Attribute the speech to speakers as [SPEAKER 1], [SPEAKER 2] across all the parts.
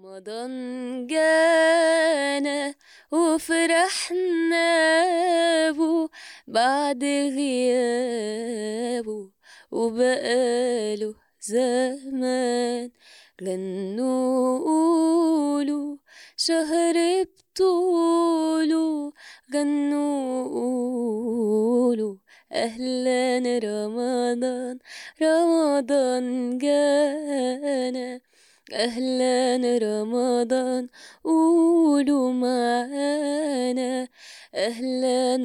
[SPEAKER 1] رمضان جانا وفرحنا بو بعد غيابه وبقاله زمان غنوا قولوا شهر بطوله غنوا قولوا أهلا رمضان رمضان جانا أهلا رمضان قولوا معانا أهلا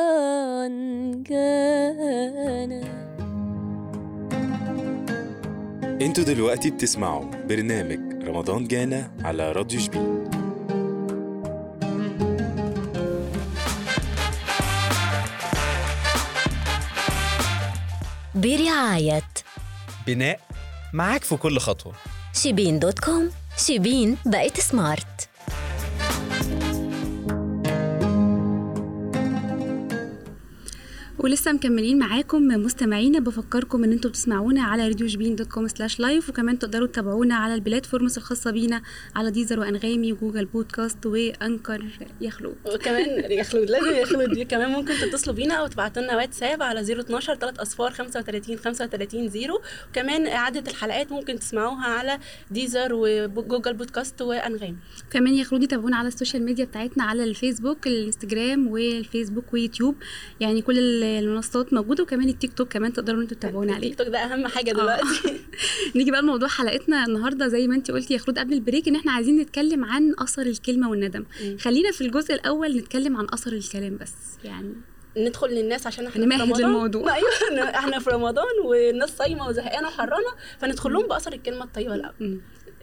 [SPEAKER 1] رمضان جانا
[SPEAKER 2] أنتوا دلوقتي بتسمعوا برنامج رمضان جانا على راديو شبين.
[SPEAKER 3] برعاية
[SPEAKER 4] بناء معاك في كل خطوة.
[SPEAKER 3] شيبين دوت كوم. شيبين بقت سمارت.
[SPEAKER 5] ولسه مكملين معاكم مستمعينا. بفكركم ان أنتوا بتسمعونا على راديو شبين dot com slash live وكمان تقدروا تتابعونا على ال platforms الخاصة بينا على ديزر وأنغامي وجوجل بودكاست و Anchor يا خلود.
[SPEAKER 6] وكمان يا خلود لازم يا خلود دي. كمان ممكن تتصلوا بينا أو تبعتوا لنا واتساب على 012 3 أصفار 35 35 0 وكمان اعاده الحلقات ممكن تسمعوها على ديزر وجوجل بودكاست وأنغامي.
[SPEAKER 5] كمان يا خلودي تابعونا على ال social media بتاعتنا على الفيسبوك الانستجرام والفيسبوك ويوتيوب. يعني كل المنصات موجودة وكمان التيك توك كمان تقدروا أنتوا تتابعونا عليه.
[SPEAKER 6] التيك توك ده أهم حاجة دلوقتي.
[SPEAKER 5] نيجي بقى لموضوع حلقتنا النهارده. زي ما انت قلتي يا خلود قبل ال break إن إحنا عايزين نتكلم عن أثر الكلمة والندم. خلينا في الجزء الأول نتكلم عن أثر الكلام بس يعني.
[SPEAKER 6] ندخل للناس عشان
[SPEAKER 5] إحنا
[SPEAKER 6] في رمضان.
[SPEAKER 5] للموضوع.
[SPEAKER 6] أيوه إحنا في رمضان والناس صايمة وزهقانة وحرانة فندخل لهم بأثر الكلمة
[SPEAKER 5] الطيبة
[SPEAKER 6] الأول.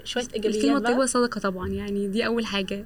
[SPEAKER 6] شوية
[SPEAKER 5] إيجابيات
[SPEAKER 6] الكلمة
[SPEAKER 5] الطيبه صدقة طبعا يعني دي أول حاجة.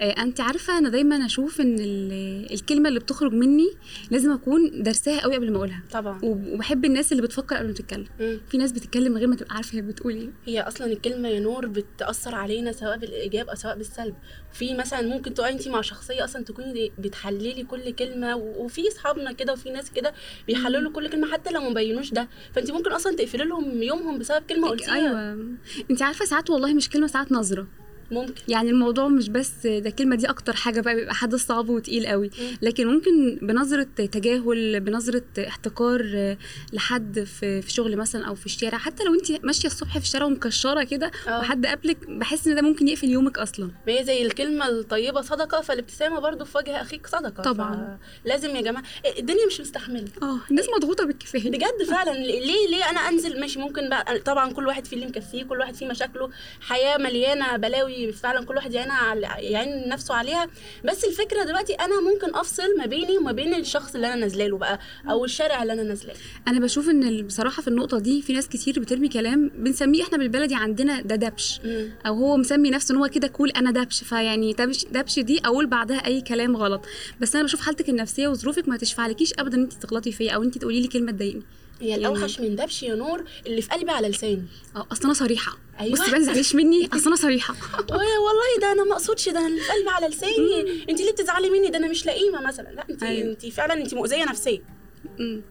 [SPEAKER 5] آه انت عارفة أنا دايما أشوف إن ال- الكلمة اللي بتخرج مني لازم أكون درساها قوي قبل ما أقولها.
[SPEAKER 6] طبعا.
[SPEAKER 5] وب- وبحب الناس اللي بتفكر قبل ما تتكلم. في ناس بتتكلم من غير ما تبقى عارفة هي بتقول إيه.
[SPEAKER 6] هي أصلا الكلمة يا نور بتأثر علينا سواء بالإيجاب أو سواء بالسلب. في مثلا ممكن تقعي انت مع شخصية أصلا تكوني بتحللي كل كلمة وفي أصحابنا كده وفي ناس كده بيحللوا كل كلمة حتى لو ما بينوش ده. فانت ممكن أصلا تقفلي لهم يومهم بسبب كلمة قلتيها.
[SPEAKER 5] أيوه. انت عارفة ساعات والله مش كلمة ساعات نظرة.
[SPEAKER 6] ممكن.
[SPEAKER 5] يعني الموضوع مش بس ده الكلمة دي أكتر حاجة بقى بيبقى حدث صعب وتقيل قوي. لكن ممكن بنظرة تجاهل بنظرة احتقار آه، لحد في في شغل مثلا أو في الشارع. حتى لو أنت ماشية الصبح في الشارع ومكشرة كده
[SPEAKER 6] آه.
[SPEAKER 5] وحد قابلك بحس إن ده ممكن يقفل يومك
[SPEAKER 6] أصلا. هي زي الكلمة الطيبة صدقة فالابتسامة برضو في وجه أخيك صدقة.
[SPEAKER 5] طبعا.
[SPEAKER 6] لازم يا جماعة الدنيا مش مستحملة.
[SPEAKER 5] آه الناس مضغوطة بالكفاية.
[SPEAKER 6] بجد فعلا. ليه ليه أنا أنزل؟ ماشي ممكن بقى طبعا كل واحد فيه اللي مكفيه كل واحد فيه مشاكله. حياة مليانة بلاوي فعلا كل واحد يعين على يعين نفسه عليها. بس الفكرة دلوقتي أنا ممكن أفصل ما بيني وما بين الشخص اللي أنا نازلة له بقى أو الشارع اللي أنا نازلة له.
[SPEAKER 5] أنا بشوف إن بصراحة في النقطة دي في ناس كتير بترمي كلام بنسميه إحنا بالبلدي عندنا ده دبش.
[SPEAKER 6] مم.
[SPEAKER 5] أو هو مسمي نفسه إن هو كده كول أنا دبش. فيعني دبش دبش دي أقول بعدها أي كلام غلط. بس أنا بشوف حالتك النفسية وظروفك ما تشفعلكيش ابدا إن أنت تغلطي فيا أو أنت تقولي لي كلمة تضايقني.
[SPEAKER 6] هي الاوحش من دبش يا نور اللي في قلبي على لساني.
[SPEAKER 5] أه أصل أنا صريحة.
[SPEAKER 6] أيوة.
[SPEAKER 5] بصي بقى ما تزعليش مني. أصل أنا صريحة.
[SPEAKER 6] والله ده أنا ما أقصدش ده أنا اللي في قلبي على لساني. انت ليه بتزعلي مني ده أنا مش لئيمة مثلا. لا انت
[SPEAKER 5] أيوة.
[SPEAKER 6] انت فعلا انت مؤذية نفسيا.
[SPEAKER 5] مم.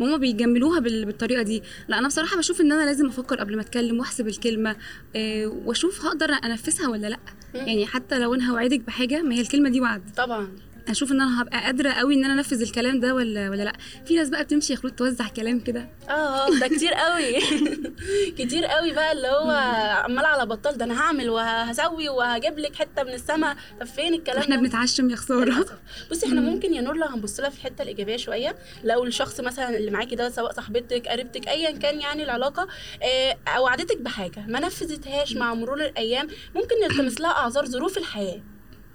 [SPEAKER 5] ماما بيجملوها بال- بالطريقة دي. لا أنا بصراحة بشوف إن أنا لازم أفكر قبل ما أتكلم وأحسب الكلمة آه وأشوف هقدر أنفذها ولا لأ. يعني حتى لو أنا هوعدك بحاجة ما هي الكلمة دي وعد.
[SPEAKER 6] طبعا.
[SPEAKER 5] أشوف إن أنا هبقى قادرة قوي إن أنا أنفذ الكلام ده ولا ولا لأ؟ في ناس بقى بتمشي يا خلود توزع كلام كده.
[SPEAKER 6] آه ده كتير قوي. كتير قوي بقى اللي هو عمال على بطال ده أنا هعمل وهسوي وهجيب لك حتة من السما. طب فين الكلام إحنا
[SPEAKER 5] بنتعشم يا
[SPEAKER 6] خسارة. بصي إحنا ممكن يا نور لو هنبص لها في الحتة الإيجابية شوية. لو الشخص مثلا اللي معاكي ده سواء صاحبتك قريبتك ايا كان يعني العلاقة آه وعدتك بحاجة ما نفذتهاش مع مرور الأيام ممكن نلتمس لها أعذار ظروف الحياة.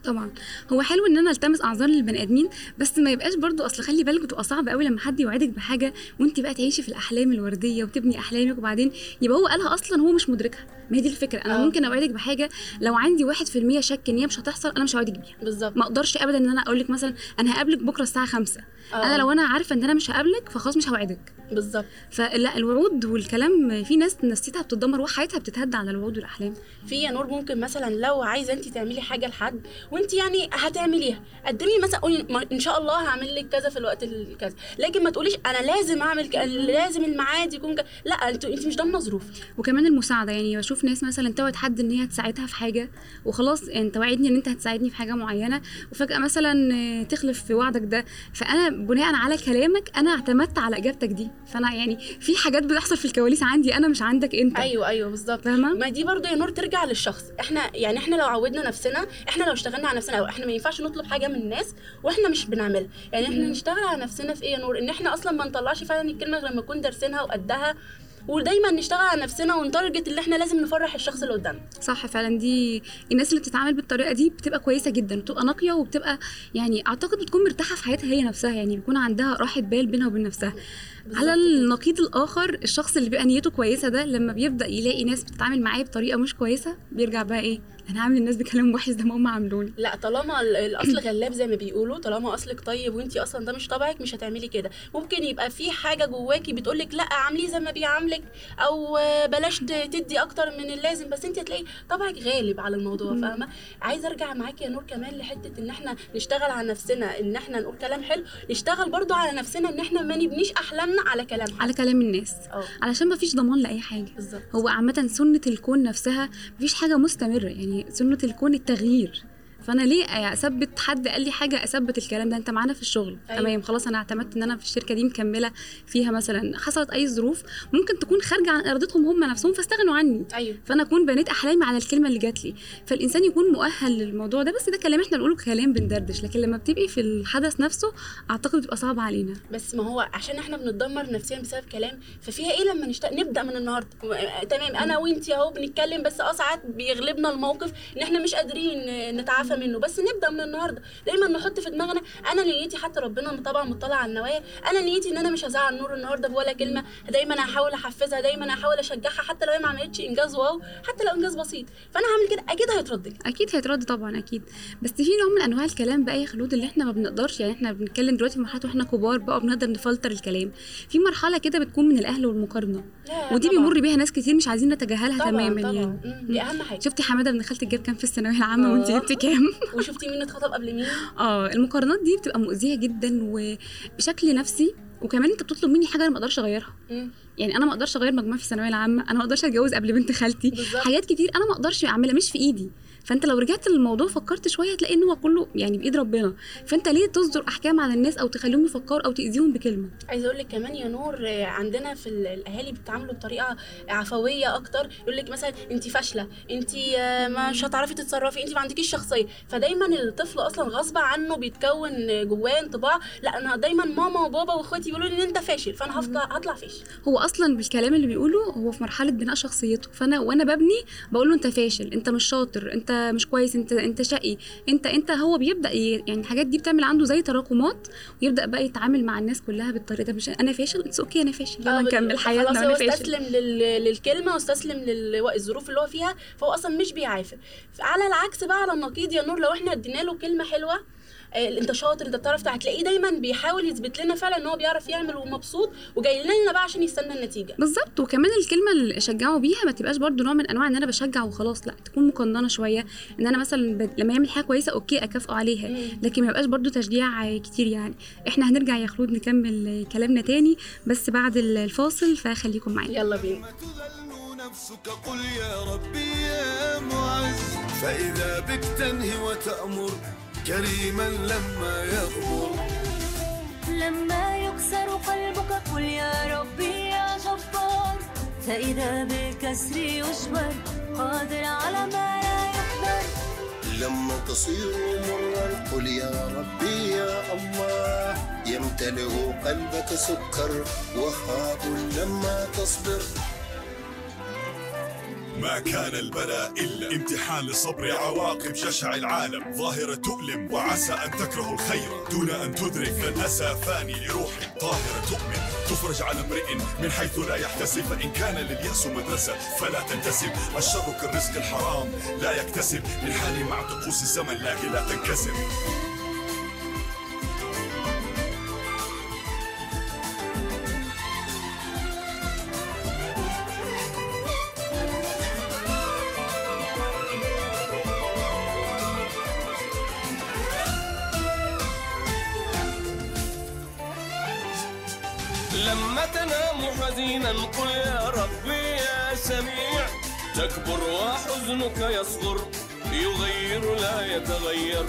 [SPEAKER 5] طبعا. هو حلو إن أنا ألتمس أعذار للبني آدمين بس ما يبقاش برضو أصل خلي بالك بتبقى صعب قوي لما حد يوعدك بحاجة وانت بقى تعيشي في الأحلام الوردية وتبني أحلامك وبعدين يبقى هو قالها أصلا هو مش مدركها. ما هي دي الفكرة. أنا
[SPEAKER 6] آه.
[SPEAKER 5] ممكن أوعدك بحاجة. لو عندي 1% شك إن هي مش هتحصل أنا مش هوعدك بيها.
[SPEAKER 6] بالظبط.
[SPEAKER 5] ما أقدرش ابدا إن أنا أقول لك مثلا أنا هقابلك بكرة الساعة 5
[SPEAKER 6] آه.
[SPEAKER 5] أنا لو أنا عارفة إن أنا مش هقابلك فخلاص مش هوعدك.
[SPEAKER 6] بالظبط.
[SPEAKER 5] فلا الوعود والكلام في ناس نفسيتها بتتدمر وحياتها بتتهدى على الوعود والأحلام.
[SPEAKER 6] في يا نور ممكن مثلا لو عايزة انت تعملي حاجة لحد وانت يعني هتعمليها. قدمي مثلا قولي إن شاء الله هعمل لك كذا في الوقت ال- كذا لكن ما تقوليش أنا لازم أعمل ك... لازم الميعاد يكون ك... لا انت انت مش ضامنة ظروف
[SPEAKER 5] وكمان المساعدة. يعني بشوف ناس مثلا توعد حد إن هي تساعدها في حاجة وخلاص انت وعدني إن أنت هتساعدني في حاجة معينة وفجأة مثلا آه، تخلف في وعدك ده. فأنا بناء على كلامك أنا اعتمدت على إجابتك دي. فأنا يعني في حاجات بتحصل في الكواليس عندي أنا مش عندك أنت.
[SPEAKER 6] أيوه أيوه بالظبط.
[SPEAKER 5] فاهمة؟
[SPEAKER 6] ما دي برضه يا نور ترجع للشخص. إحنا يعني إحنا لو عودنا نفسنا إحنا لو اشتغلنا على نفسنا إحنا ما ينفعش نطلب حاجة من الناس وإحنا مش بنعملها. يعني إحنا نشتغل على نفسنا في إيه يا نور؟ إن إحنا أصلا ما نطلعش فعلا الكلمة غير لما نكون دارسينها وقدها. ودايما نشتغل على نفسنا ونتارجت اللي إحنا لازم نفرح الشخص اللي قدامنا.
[SPEAKER 5] صح فعلا دي الناس اللي بتتعامل بالطريقة دي بتبقى كويسة جدا بتبقى نقية وبتبقى يعني أعتقد بتكون مرتاحة في حياتها هي نفسها يعني بيكون عندها راحة بال بينها وبين نفسها. على النقيض الآخر الشخص اللي بيبقى نيته كويسة ده لما بيبدأ يلاقي ناس بتتعامل معاه بطريقة مش كويسة بيرجع بقى إيه؟ أنا هعمل الناس بكلام وحش زي ما هم عاملوني.
[SPEAKER 6] لا طالما ال- الاصل غلاب زي ما بيقولوا طالما اصلك طيب وانتي أصلا ده مش طبعك مش هتعملي كده. ممكن يبقى في حاجة جواكي بتقولك لا اعمليه زي ما بيعاملك أو بلاش تدي أكتر من اللازم بس انت هتلاقي طبعك غالب على الموضوع فاهمة؟ عايزة ارجع معاكي يا نور كمان لحتة ان إحنا نشتغل على نفسنا ان إحنا نقول كلام حلو نشتغل برضو على نفسنا ان إحنا ما نبنيش احلامنا على كلام حد.
[SPEAKER 5] على كلام الناس.
[SPEAKER 6] آه.
[SPEAKER 5] علشان مفيش ضمان لأي حاجة.
[SPEAKER 6] بالظبط.
[SPEAKER 5] هو عامة سنة الكون نفسها مفيش حاجة مستمرة يعني سنة الكون التغيير. فأنا ليه أثبت حد قال لي حاجة أثبت الكلام ده؟ أنت معانا في الشغل.
[SPEAKER 6] أيوة.
[SPEAKER 5] أيوة. تمام خلاص أنا اعتمدت إن أنا في الشركة دي مكملة فيها مثلا حصلت أي ظروف ممكن تكون خارجة عن إرادتهم هم نفسهم فاستغنوا عني.
[SPEAKER 6] أيوه.
[SPEAKER 5] فأنا أكون بنيت أحلامي على الكلمة اللي جات لي. فالإنسان يكون مؤهل للموضوع ده بس ده كلام إحنا بنقوله كلام بندردش لكن لما بتبقي في الحدث نفسه أعتقد بتبقى صعب علينا.
[SPEAKER 6] بس ما هو عشان إحنا بنتدمر نفسيا بسبب كلام ففيها إيه لما نشت... نبدأ من النهارده. تمام أنا وأنتي أهو بنتكلم بس آه ساعات بيغلبنا الموقف إن إحنا مش قادرين آه، منه بس نبدأ من النهارده. دايما نحط في دماغنا أنا نيتي حتى ربنا طبعا مطلع على النوايا. أنا نيتي إن أنا مش هزعل نور النهارده بولا كلمة. دايما هحاول أحفزها دايما هحاول أشجعها حتى لو هي ما عملتش إنجاز wow حتى لو إنجاز بسيط. فأنا هعمل كده. أكيد هيترد لي.
[SPEAKER 5] أكيد هيترد طبعا أكيد. بس في نوع من أنواع الكلام بقى يا خلود اللي إحنا ما بنقدرش يعني إحنا بنتكلم دلوقتي في مرحلة وإحنا كبار بقى بنقدر نفلتر الكلام. في مرحلة كده بتكون من الأهل والمقارنة.
[SPEAKER 6] لا
[SPEAKER 5] ودي
[SPEAKER 6] طبعاً.
[SPEAKER 5] بيمر بيها ناس كتير مش عايزين نتجاهلها تماما يعني.
[SPEAKER 6] دي أهم حاجة.
[SPEAKER 5] شفتي حمادة ابن خالتك جاب كام في الثانوية العامة وأنت
[SPEAKER 6] آه.
[SPEAKER 5] جبتي كام؟
[SPEAKER 6] وشفتي مين اتخطب قبل مين؟
[SPEAKER 5] آه المقارنات دي بتبقى مؤذية جدا وبشكل نفسي وكمان أنت بتطلب مني حاجة أنا ما أقدرش
[SPEAKER 6] أغيرها.
[SPEAKER 5] يعني أنا ما أقدرش أغير مجموعي في الثانوية العامة أنا ما أقدرش أتجوز قبل بنت خالتي.
[SPEAKER 6] بالظبط.
[SPEAKER 5] حاجات كتير أنا ما أقدرش أعملها مش في إيدي. فانت لو رجعت للموضوع فكرت شوية هتلاقي إن هو كله يعني بإيد ربنا. فانت ليه تصدر أحكام على الناس أو تخليهم يفكروا أو تأذيهم بكلمة؟
[SPEAKER 6] عايزه أقول لك كمان يا نور عندنا في ال- الأهالي بيتعاملوا بطريقة عفوية أكتر. يقول لك مثلا انت فاشلة انت مش هتعرفي تتصرفي انت ما عندكيش شخصية. فدايما الطفل أصلا غصب عنه بيتكون جواه انطباع لا أنا دايما ماما وبابا وإخواتي بيقولوا لي إن أنت فاشل فأنا هطلع هطلع فاشل.
[SPEAKER 5] هو أصلا بالكلام اللي بيقوله هو في مرحلة بناء شخصيته. فأنا وأنا ببني بقول له أنت فاشل أنت مش شاطر أنت مش كويس انت انت شقي. انت انت هو بيبدأ. يعني الحاجات دي بتعمل عنده زي تراكمات ويبدأ بقى يتعامل مع الناس كلها بالطريقة ده مش أنا فاشل؟ it's okay أنا فاشل. يلا
[SPEAKER 6] آه،
[SPEAKER 5] نكمل
[SPEAKER 6] خلاص
[SPEAKER 5] حياتنا
[SPEAKER 6] هو
[SPEAKER 5] وأنا فاشل.
[SPEAKER 6] استسلم لل... للكلمة واستسلم للظروف اللي هو فيها فهو أصلا مش بيعافر. على العكس بقى على النقيض يا نور لو إحنا ادينا له كلمة حلوة انت شاطر انت بتعرف هتلاقيه دايما بيحاول يثبت لنا فعلا إن هو بيعرف يعمل ومبسوط وجاي لنا بقى عشان يستنى النتيجة.
[SPEAKER 5] بالظبط. وكمان الكلمة اللي أشجعه بيها ما تبقاش برضو نوع من أنواع إن أنا بشجع وخلاص لا تكون مقننة شوية إن أنا مثلا ب... لما يعمل حاجة كويسة أوكي أكافئه عليها.
[SPEAKER 6] مم.
[SPEAKER 5] لكن ما يبقاش برضو تشجيع كتير يعني. إحنا هنرجع يا خلود نكمل كلامنا تاني بس بعد الفاصل فخليكم معايا.
[SPEAKER 6] يلا بينا.
[SPEAKER 7] نفسك قل يا ربي يا معز. فإذا بك تنهي وتأمر؟ كريما لما يغمر.
[SPEAKER 1] لما يكسر قلبك قل يا ربي يا جبار. فإذا بالكسر يجبر قادر على ما لا يقدر.
[SPEAKER 8] لما تصير مرا قل يا ربي يا الله. يمتلئ قلبك سكر وهاب لما تصبر.
[SPEAKER 9] ما كان البلاء إلا امتحان لصبر عواقب جشع العالم. ظاهرة تؤلم وعسى أن تكرهوا الخير. دون أن تدرك الأسى فاني لروح طاهرة تؤمن. تفرج على امرئ من حيث لا يحتسب. فإن كان لليأس مدرسة فلا تنتسب. الشر كالرزق الحرام لا يكتسب. للحال مع طقوس الزمن لكن لا تنكسر
[SPEAKER 10] دائما قل يا ربي يا سميع تكبر وحزنك يصغر يغير لا يتغير.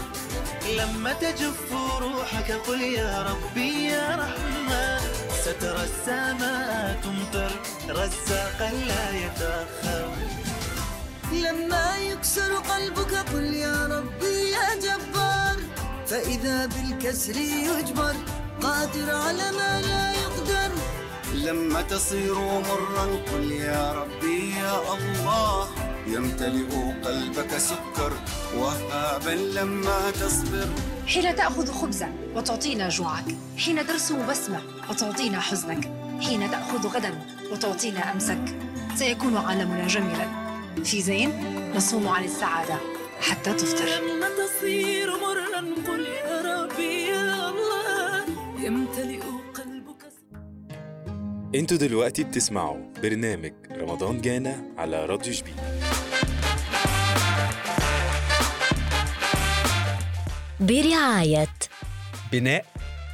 [SPEAKER 11] لما تجف روحك قل يا ربي يا رحمن سترى السماء تمطر رزاقا لا يتأخر.
[SPEAKER 12] لما يكسر قلبك قل يا ربي يا جبار فإذا بالكسر يجبر قادر على ما لا يقدر
[SPEAKER 7] لما تصير مرا قل يا ربي يا الله يمتلئ قلبك سكر وهابا لما تصبر.
[SPEAKER 13] حين تأخذ خبزا وتعطينا جوعك حين ترسم بسمة وتعطينا حزنك حين تأخذ غدا وتعطينا أمسك سيكون عالمنا جميلا. في زين نصوم عن السعادة حتى تفطر.
[SPEAKER 1] لما تصير مرا قل يا ربي يا الله يمتلئ
[SPEAKER 2] أنتوا دلوقتي بتسمعوا برنامج رمضان جانا على راديو جبين
[SPEAKER 3] برعاية
[SPEAKER 4] بناء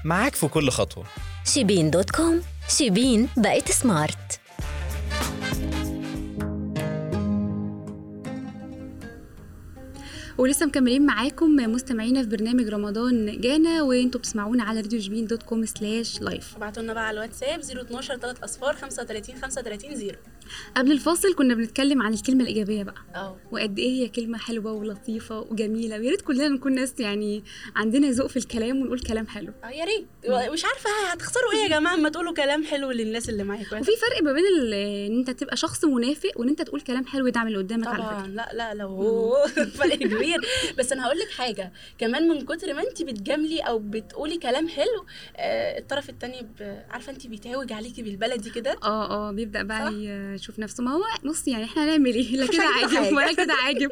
[SPEAKER 4] معاك في كل خطوة.
[SPEAKER 3] شيبين dot com. شيبين بقت smart
[SPEAKER 5] ولسه مكملين معاكم مستمعينا في برنامج رمضان جانا وانتوا بتسمعونا على راديو جبين dot com slash live
[SPEAKER 6] ابعتوا لنا بقى على الواتساب 012 3 أصفار 35 35 0
[SPEAKER 5] قبل الفاصل كنا بنتكلم عن الكلمة الإيجابية بقى. وقد إيه هي كلمة حلوة ولطيفة وجميلة. ويا ريت كلنا نكون ناس يعني عندنا ذوق في الكلام ونقول كلام حلو.
[SPEAKER 6] آه يا ريت. مش عارفة هتخسروا إيه يا جماعة اما تقولوا كلام حلو للناس اللي معاكم
[SPEAKER 5] وفي فرق ما بين إن أنت تبقى شخص منافق وإن أنت تقول كلام حلو يدعم اللي قدامك على
[SPEAKER 6] طبعا.
[SPEAKER 5] فكرة.
[SPEAKER 6] لا لا لو فرق كبير. بس أنا هقول لك حاجة. كمان من كتر ما أنت بتجاملي أو بتقولي كلام حلو آه الطرف التاني ب- عارفة أنت بيتعوج عليكي بالبلدي كده؟
[SPEAKER 5] آه آه. بيبدأ بقى يشوف نفسه. ما هو بص يعني إحنا هنعمل إيه؟ لا كده عاجب. ولا كده عاجب.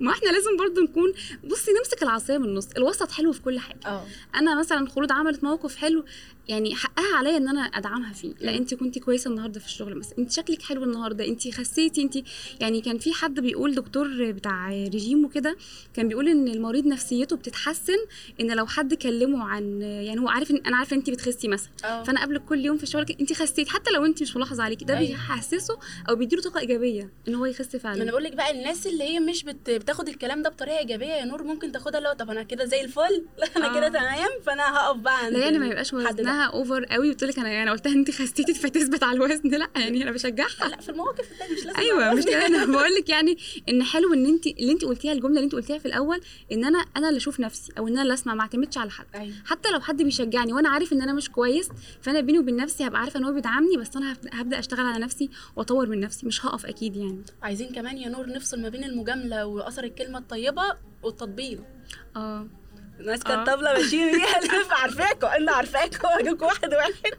[SPEAKER 5] ما إحنا لازم برضو نكون بصي نمسك العصاية من النص. الوسط حلو في كل حاجة.
[SPEAKER 6] آه.
[SPEAKER 5] أنا مثلا خلود عملت موقف حلو يعني حقها عليا إن أنا أدعمها فيه. لا انت كنتي كويسة النهارده في الشغل مثلا. انت شكلك حلو النهارده. انت خسيتي انت يعني كان في حد بيقول دكتور بتاع ريجيم وكده كان بيقول إن المريض نفسيته بتتحسن إن لو حد كلمه عن يعني هو عارف إن أنا عارفة انت بتخسي مثلا.
[SPEAKER 6] آه.
[SPEAKER 5] فأنا قبلك كل يوم في الشغل انت خسيتي حتى لو انت مش ملاحظة عليكي ده
[SPEAKER 6] أيوة.
[SPEAKER 5] بيحسسه أو بيديله طاقة إيجابية إن هو يخس
[SPEAKER 6] ما أنا
[SPEAKER 5] فعلا
[SPEAKER 6] بقول لك بقى الناس اللي هي مش بت... بتاخد الكلام ده بطريقة إيجابية يا نور ممكن تاخدها لو طب أنا كده زي الفل. أنا
[SPEAKER 5] آه.
[SPEAKER 6] كده تمام فأنا هقف بقى عند
[SPEAKER 5] لا يعني ما يبقاش وزنها over قوي وتقول لك أنا أنا قلتها أنت خسيتي فتثبت على الوزن. لا يعني أنا بشجعها.
[SPEAKER 6] لا في المواقف التانية مش لازم
[SPEAKER 5] أيوه مش أنا بقول لك يعني إن حلو إن أنت اللي أنت قلتيها الجملة اللي أنت قلتيها في الأول إن أنا أنا اللي أشوف نفسي أو إن أنا اللي أسمع ما اعتمدش على حد.
[SPEAKER 6] أيوه.
[SPEAKER 5] حتى لو حد بيشجعني وأنا عارف إن أنا مش كويس فأنا بيني وبين نفسي هبقى عارفة إن هو بيدعمني بس أنا هبدأ أشتغل على نفسي وأطور من نفسي مش هقف أكيد يعني.
[SPEAKER 6] عايزين كمان يا نور نفصل ما بين المجاملة وأثر الكلمة الطيبة والتطبيل.
[SPEAKER 5] آه.
[SPEAKER 6] ماسكه
[SPEAKER 5] آه.
[SPEAKER 6] الطبله ماشيين بيها لف عارفاكوا أنا عارفاكوا اجيكوا واحد واحد.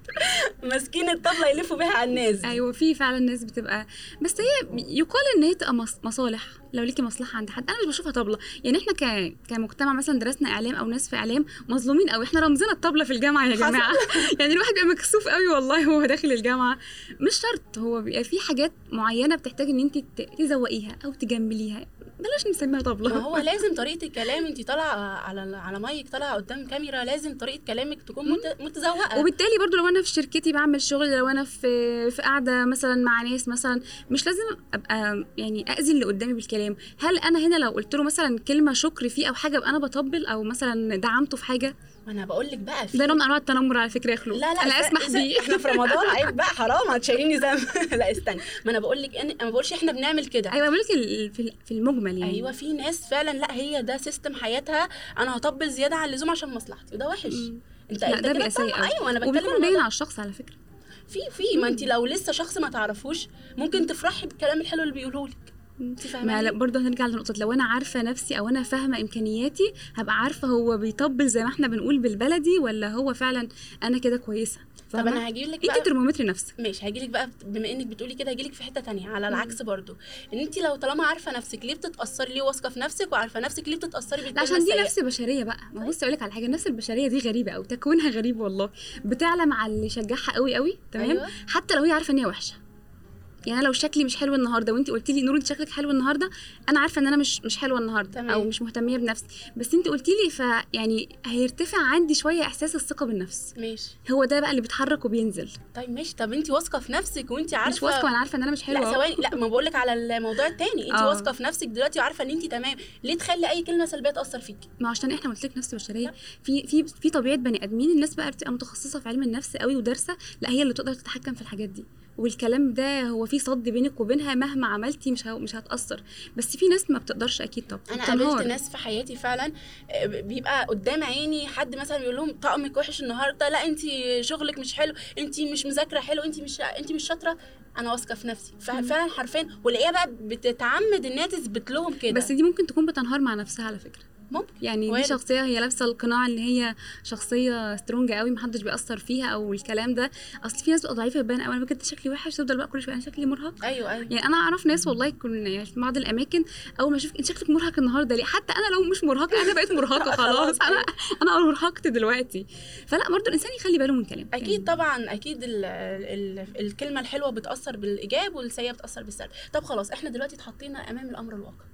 [SPEAKER 6] ماسكين الطبله يلفوا بيها على الناس.
[SPEAKER 5] أيوه في فعلا ناس بتبقى بس هي يقال إن هي تبقى مص- مصالح. لو ليكي مصلحة عند حد. أنا مش بشوفها طبله يعني إحنا ك... كمجتمع مثلا درسنا إعلام أو ناس في إعلام مظلومين قوي إحنا رمزنا الطبله في الجامعة يا. جماعة. يعني الواحد بيبقى مكسوف قوي والله وهو داخل الجامعة. مش شرط. هو بيبقى في حاجات معينة بتحتاج إن انت تزوقيها أو تجمليها. بلاش نسميها طبلة.
[SPEAKER 6] ما هو لازم طريقة الكلام انت طالعة على على مايك طالعة قدام كاميرا لازم طريقة كلامك تكون مت- متزوقة.
[SPEAKER 5] وبالتالي برضو لو أنا في شركتي بعمل شغل لو أنا في في قاعدة مثلا مع ناس مثلا مش لازم أبقى يعني اذي اللي قدامي بالكلام. هل أنا هنا لو قلت له مثلا كلمة شكر فيه أو حاجة ابقى أنا بطبل أو مثلا دعمته في حاجة؟
[SPEAKER 6] ما أنا بقول لك بقى في
[SPEAKER 5] ده نوع من أنواع التنمر على فكرة يا خلود.
[SPEAKER 6] لا لا
[SPEAKER 5] أنا
[SPEAKER 6] أسمح
[SPEAKER 5] بيه
[SPEAKER 6] إحنا في رمضان. عيب بقى حرام هتشيليني ذنب لا استني. ما أنا بقول لك أنا ما بقولش إحنا بنعمل كده.
[SPEAKER 5] أيوه بقول لك في المجمل يعني.
[SPEAKER 6] أيوه في ناس فعلا لا هي ده سيستم حياتها. أنا هطبل زيادة عن اللزوم عشان مصلحتي وده وحش. انت
[SPEAKER 5] لا
[SPEAKER 6] أنت
[SPEAKER 5] ده بيبقى سيء
[SPEAKER 6] أيوه أنا بتكلم
[SPEAKER 5] باين. على الشخص على فكرة.
[SPEAKER 6] في في ما أنت لو لسه شخص ما تعرفوش ممكن تفرحي بالكلام الحلو اللي بيقوله لك.
[SPEAKER 5] ما
[SPEAKER 6] فاهمه
[SPEAKER 5] لا برضه هنرجع لنقطة لو أنا عارفة نفسي أو أنا فاهمة إمكانياتي هبقى عارفة هو بيطبل زي ما إحنا بنقول بالبلدي ولا هو فعلا أنا كده كويسة؟
[SPEAKER 6] طب أنا هجيب لك
[SPEAKER 5] أنت ترمومتر نفسك.
[SPEAKER 6] ماشي هجي لك بقى بما إنك بتقولي كده هجي لك في حتة تانية على العكس برضو إن انت لو طالما عارفة نفسك ليه بتتأثري؟ ليه واثقة في نفسك؟ وعارفة نفسك ليه
[SPEAKER 5] بتتأثري
[SPEAKER 6] بالكلمة
[SPEAKER 5] عشان دي؟ نفس بشريه بقى. ما بصي أقول لك على حاجة النفس البشرية دي غريبة قوي تكوينها غريب والله. بتعلى مع اللي يشجعها قوي قوي تمام؟
[SPEAKER 6] أيوة.
[SPEAKER 5] حتى لو هي عارفة إن هي وحشة. يعني أنا لو شكلي مش حلو النهارده وانت قلتي لي نور انت شكلك حلو النهارده أنا عارفة إن أنا مش مش حلوة النهارده
[SPEAKER 6] تمام.
[SPEAKER 5] أو مش مهتمية بنفسي. بس انت قلتي لي فيعني هيرتفع عندي شوية إحساس الثقة بالنفس.
[SPEAKER 6] ماشي.
[SPEAKER 5] هو ده بقى اللي بيتحرك وبينزل.
[SPEAKER 6] طيب ماشي. طب انت واثقة في نفسك وانت عارفه
[SPEAKER 5] مش واثقة وأنا عارفة إن أنا مش حلوة
[SPEAKER 6] لا ثواني. لا ما بقول لك على الموضوع التاني. انت
[SPEAKER 5] آه.
[SPEAKER 6] واثقة في نفسك دلوقتي وعارفة إن انت تمام. ليه تخلي أي كلمة سلبية تأثر فيكي؟
[SPEAKER 5] ما عشان إحنا قلت لك نفس بشريه في في في طبيعة بني آدمين الناس بقى بتبقى متخصصة في علم النفس قوي ودارسة لا هي اللي تقدر تتحكم في الحاجات دي. والكلام ده هو في صد بينك وبينها مهما عملتي مش مش هتأثر. بس في ناس ما بتقدرش أكيد طبعا أنا.
[SPEAKER 6] قابلت ناس في حياتي فعلا آه، بيبقى قدام عيني حد مثلا بيقول لهم طقمك وحش النهارده لا انت شغلك مش حلو انت مش مذاكرة حلو انت مش انت مش شاطرة. أنا واثقة في نفسي. فعلا حرفيا والاقيها بقى بتتعمد انها تثبت لهم كده.
[SPEAKER 5] بس دي ممكن تكون بتنهار مع نفسها على فكرة.
[SPEAKER 6] ممكن.
[SPEAKER 5] يعني
[SPEAKER 6] وارد.
[SPEAKER 5] دي شخصية هي لابسة القناع اللي هي شخصية سترونج قوي محدش بيأثر فيها أو الكلام ده. أصل في ناس بتبقى ضعيفة بتبان قوي أنا بجد شكلي وحش تفضل بقى كل شوية أنا شكلي مرهق.
[SPEAKER 6] أيوه أيوه.
[SPEAKER 5] يعني أنا أعرف ناس والله كنا يعني في بعض الأماكن أول ما أشوف أنت شكلك مرهق النهارده ليه؟ حتى أنا لو مش مرهقة أنا بقيت مرهقة خلاص. أنا أنا أرهقت دلوقتي. فلا برضو الإنسان يخلي باله من كلامه
[SPEAKER 6] أكيد طبعا أكيد ال ال الكلمة الحلوة بتأثر بالإيجاب والسيئة بتأثر بالسلب. طب خلاص إحنا دلوقتي اتحطينا أمام الأمر الواقع.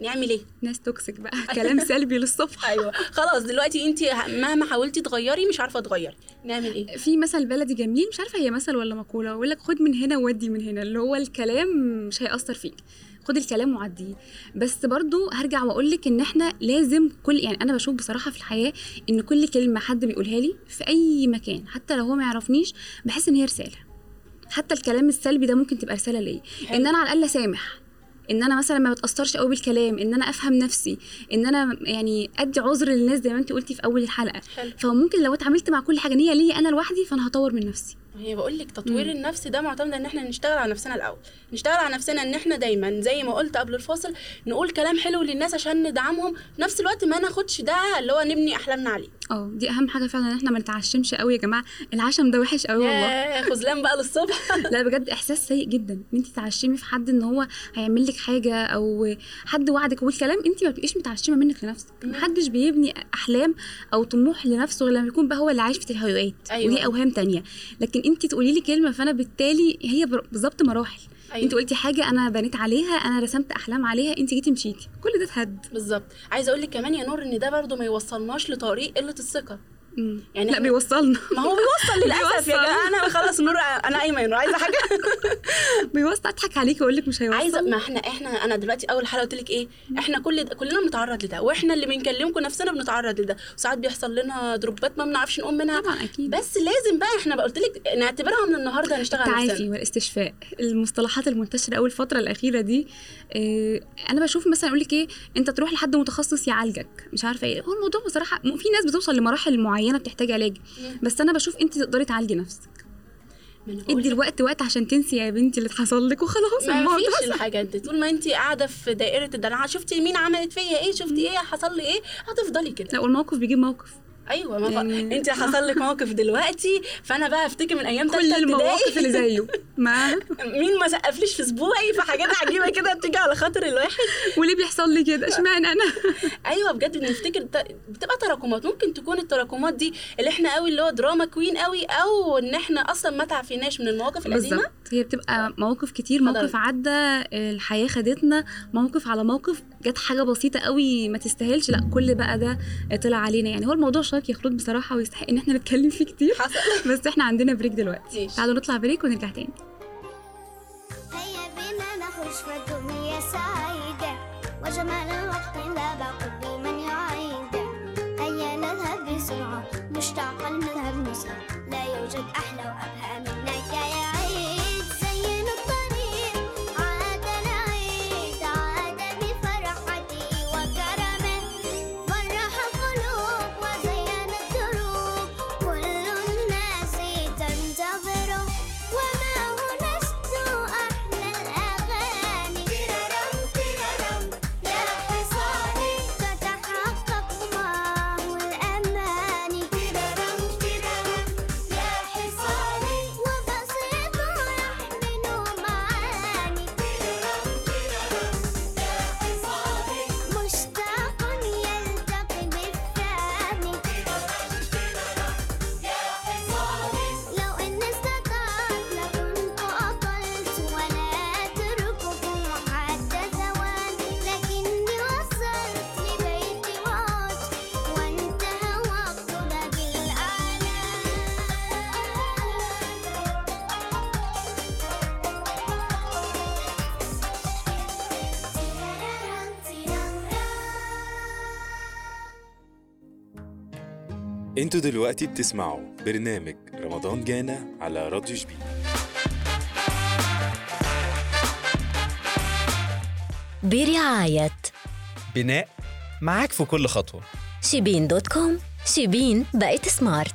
[SPEAKER 6] نعمل إيه؟
[SPEAKER 5] ناس توكسيك بقى. كلام سلبي للصبح.
[SPEAKER 6] أيوه. خلاص دلوقتي انت مهما حاولتي تغيري مش عارفة تغيري. نعمل إيه؟
[SPEAKER 5] في مثل بلدي جميل مش عارفة هي مثل ولا مقولة بيقول لك خد من هنا وودي من هنا اللي هو الكلام مش هيأثر فيك. خد الكلام وعديه. بس برضو هرجع وأقول لك إن إحنا لازم كل يعني أنا بشوف بصراحة في الحياة إن كل كلمة حد بيقولها لي في أي مكان حتى لو هو ما يعرفنيش بحس إن هي رسالة. حتى الكلام السلبي ده ممكن تبقى رسالة ليا. إن أنا على الأقل اسامح إن أنا مثلا ما بتأثرش قوي بالكلام إن أنا أفهم نفسي إن أنا يعني أدي عذر للناس زي ما انت قلتي في أول الحلقة
[SPEAKER 6] حلو.
[SPEAKER 5] فممكن لو اتعاملت مع كل حاجة إن هي ليا أنا لوحدي فأنا هطور من نفسي
[SPEAKER 6] هي بقول لك تطوير
[SPEAKER 5] مم.
[SPEAKER 6] النفس ده معتمد إن إحنا نشتغل على نفسنا الأول نشتغل على نفسنا إن إحنا دايما زي ما قلت قبل الفاصل نقول كلام حلو للناس عشان ندعمهم في نفس الوقت ما ناخدش ده اللي هو نبني أحلامنا عليه
[SPEAKER 5] آه دي أهم حاجة فعلا إن إحنا ما نتعشمش قوي يا جماعة. العشم ده وحش قوي والله.
[SPEAKER 6] خذلان بقى للصبح.
[SPEAKER 5] لا بجد إحساس سيء جدا إن أنت تعشمي في حد إن هو هيعمل لك حاجة أو حد وعدك. والكلام أنت ما بتبقيش متعشمة منك لنفسك. محدش بيبني أحلام أو طموح لنفسه غير لما يكون بقى هو اللي عايش في الهوايات.
[SPEAKER 6] أيوة.
[SPEAKER 5] ودي أوهام تانية. لكن أنت تقولي لي كلمة فأنا بالتالي هي بالظبط مراحل.
[SPEAKER 6] أيوة.
[SPEAKER 5] انت قلتي حاجة أنا بنيت عليها أنا رسمت أحلام عليها انت جيتي مشيتي. كل ده اتهد.
[SPEAKER 6] بالظبط. عايزة أقول لك كمان يا نور إن ده برضو ما يوصلناش لطريق قلة الثقة.
[SPEAKER 5] يعني
[SPEAKER 6] يعني
[SPEAKER 5] لا بيوصلنا.
[SPEAKER 6] ما هو بيوصل للأسف يا. جماعة. أنا خلاص نور أنا قايمة يا نور. عايزة حاجة؟
[SPEAKER 5] بيوصل. أضحك عليكي وأقول لك مش هيوصل.
[SPEAKER 6] عايزة ما إحنا إحنا أنا دلوقتي أول حلقه قلت لك إيه؟ إحنا كل كلنا بنتعرض لده. وإحنا اللي بنكلمكم نفسنا بنتعرض لده. وساعات بيحصل لنا دروبات ما بنعرفش نقوم منها.
[SPEAKER 5] طبعا أكيد.
[SPEAKER 6] بس لازم بقى إحنا قلت لك نعتبرها من النهارده نشتغل على
[SPEAKER 5] التعافي والاستشفاء. المصطلحات المنتشرة قوي الفترة الأخيرة دي آه أنا بشوف مثلا أقول لك إيه؟ أنت تروح لحد متخصص يعالجك. مش عارفة إيه. هو الموضوع بصراحة في ناس بتوصل لمراحل معينة. بتحتاج علاج. بس أنا بشوف انت تقدري تعالجي نفسك. ادي الوقت وقت عشان تنسي يا بنتي اللي حصل لك وخلاص
[SPEAKER 6] ما فيش. الحاجات دي. طول ما انت قاعدة في دائره الدلع شفتي مين عملت فيا إيه شفتي إيه حصل لي إيه هتفضلي كده.
[SPEAKER 5] لا والموقف بيجيب موقف.
[SPEAKER 6] أيوه ما
[SPEAKER 5] يعني-.
[SPEAKER 6] انت حصل لك موقف دلوقتي فأنا بقى أفتكر من أيام
[SPEAKER 5] كل المواقف. اللي زيه. ما؟
[SPEAKER 6] مين ما سقفليش في اسبوعي فحاجات عجيبة كده بتيجي على خاطر الواحد.
[SPEAKER 5] وليه بيحصل لي كده؟ اشمعنى أنا؟
[SPEAKER 6] أيوه بجد بنفتكر بتبقى تراكمات. ممكن تكون التراكمات دي اللي إحنا قوي اللي هو دراما كوين قوي أو إن إحنا أصلا ما تعافيناش من المواقف القديمة.
[SPEAKER 5] بالظبط. هي بتبقى مواقف كتير. موقف عدى الحياة خدتنا. موقف على موقف جت حاجة بسيطة قوي ما تستاهلش. لأ كل بقى ده طلع علينا. يعني هو الموضوع يا خلود بصراحة ويستحق إن إحنا نتكلم فيه كتير.
[SPEAKER 6] حصل.
[SPEAKER 5] بس إحنا عندنا break دلوقتي. تعالوا نطلع break ونرجع تاني.
[SPEAKER 14] هيا بنا نخرج سعيدة. وجمال الوقت لا يعيده. هيا نذهب بسرعة مشتاقة المذهب نسرع لا يوجد أحلى وأبهى.
[SPEAKER 2] أنتوا دلوقتي بتسمعوا برنامج رمضان جانا على راديو جبين
[SPEAKER 3] برعاية
[SPEAKER 4] بناء معاك في كل خطوة.
[SPEAKER 3] شيبين دوت كوم. شيبين بقت سمارت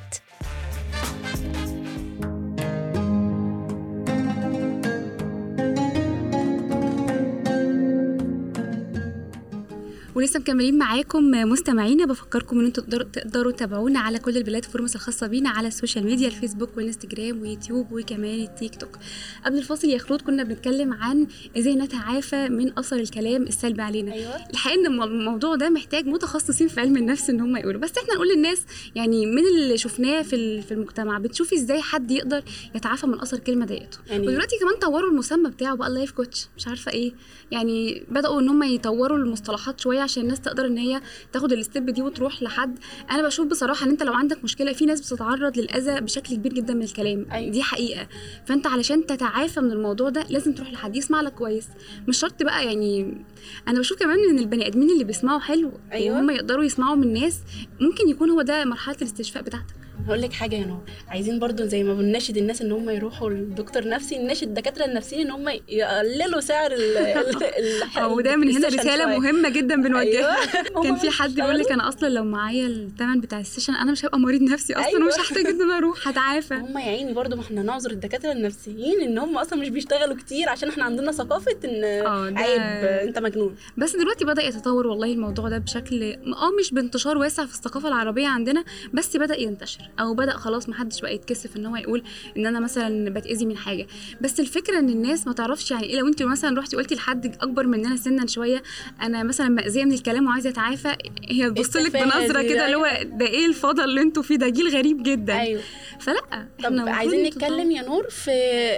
[SPEAKER 5] ولسه مكملين معاكم مستمعينا بفكركم إن أنتوا تقدروا تقدروا تتابعونا على كل ال platforms الخاصه بينا على ال social media الفيسبوك والإنستجرام ويوتيوب وكمان التيك توك. قبل الفاصل يا خلود كنا بنتكلم عن إزاي نتعافى من أثر الكلام السلبي علينا.
[SPEAKER 6] أيوة.
[SPEAKER 5] الحقيقة إن الم- الموضوع ده محتاج متخصصين في علم النفس إن هم يقولوا. بس إحنا نقول للناس يعني من اللي شفناه في في المجتمع بتشوفي إزاي حد يقدر يتعافى من أثر الكلمة ديته
[SPEAKER 6] يعني-
[SPEAKER 5] ودلوقتي كمان طوروا المسمى بتاعه بقى life coach مش عارفة إيه. يعني بدأوا إن هم يطوروا المصطلحات شوية عشان الناس تقدر إن هي تاخد الستيب دي وتروح لحد. أنا بشوف بصراحة إن أنت لو عندك مشكلة في ناس بتتعرض للأذى بشكل كبير جدا من الكلام.
[SPEAKER 6] أيوة.
[SPEAKER 5] دي حقيقة. فأنت علشان تتعافى من الموضوع ده لازم تروح لحد يسمع لك كويس. مش شرط بقى يعني أنا بشوف كمان إن البني آدمين اللي بيسمعوا حلو
[SPEAKER 6] أيوة.
[SPEAKER 5] وهم يقدروا يسمعوا من ناس ممكن يكون هو ده مرحلة الاستشفاء بتاعتك.
[SPEAKER 6] هقول لك حاجة يا نور عايزين برضو زي ما بنناشد الناس إن هم يروحوا للدكتور نفسي نناشد الدكاترة النفسيين إن هم يقللوا سعر ال ال- ال-
[SPEAKER 5] أو ده من هنا
[SPEAKER 6] رسالة.
[SPEAKER 5] مهمة جدا بنوجهها
[SPEAKER 6] أيوة.
[SPEAKER 5] كان في حد بيقول لك أنا أصلا لو معايا الثمن بتاع السيشن أنا مش هبقى مريض نفسي أصلا
[SPEAKER 6] أيوة.
[SPEAKER 5] ومش هحتاج إن أنا أروح هتعافى
[SPEAKER 6] هم يا عيني برضو ما إحنا نعذر الدكاترة النفسيين إن هم أصلا مش بيشتغلوا كتير عشان إحنا عندنا ثقافة إن
[SPEAKER 5] ده-
[SPEAKER 6] عيب أنت مجنون
[SPEAKER 5] بس دلوقتي بدأ يتطور والله الموضوع ده بشكل آه مش بانتشار واسع في الثقافة العربية عندنا بس بدأ ينتشر أو بدأ خلاص ما حدش بقى يتكسف إن هو يقول إن أنا مثلا بتأذي من حاجة. بس الفكرة إن الناس ما تعرفش يعني إيه لو أنت مثلا رحتي قلتي لحد أكبر مننا سنا شوية أنا مثلا مأذية من الكلام وعايزة أتعافى هي تبص لك
[SPEAKER 6] بنظرة
[SPEAKER 5] كده اللي هو ده إيه الفضل اللي أنتوا فيه؟ ده جيل غريب جدا.
[SPEAKER 6] أيوه.
[SPEAKER 5] فلأ
[SPEAKER 6] طب عايزين. نتكلم يا نور في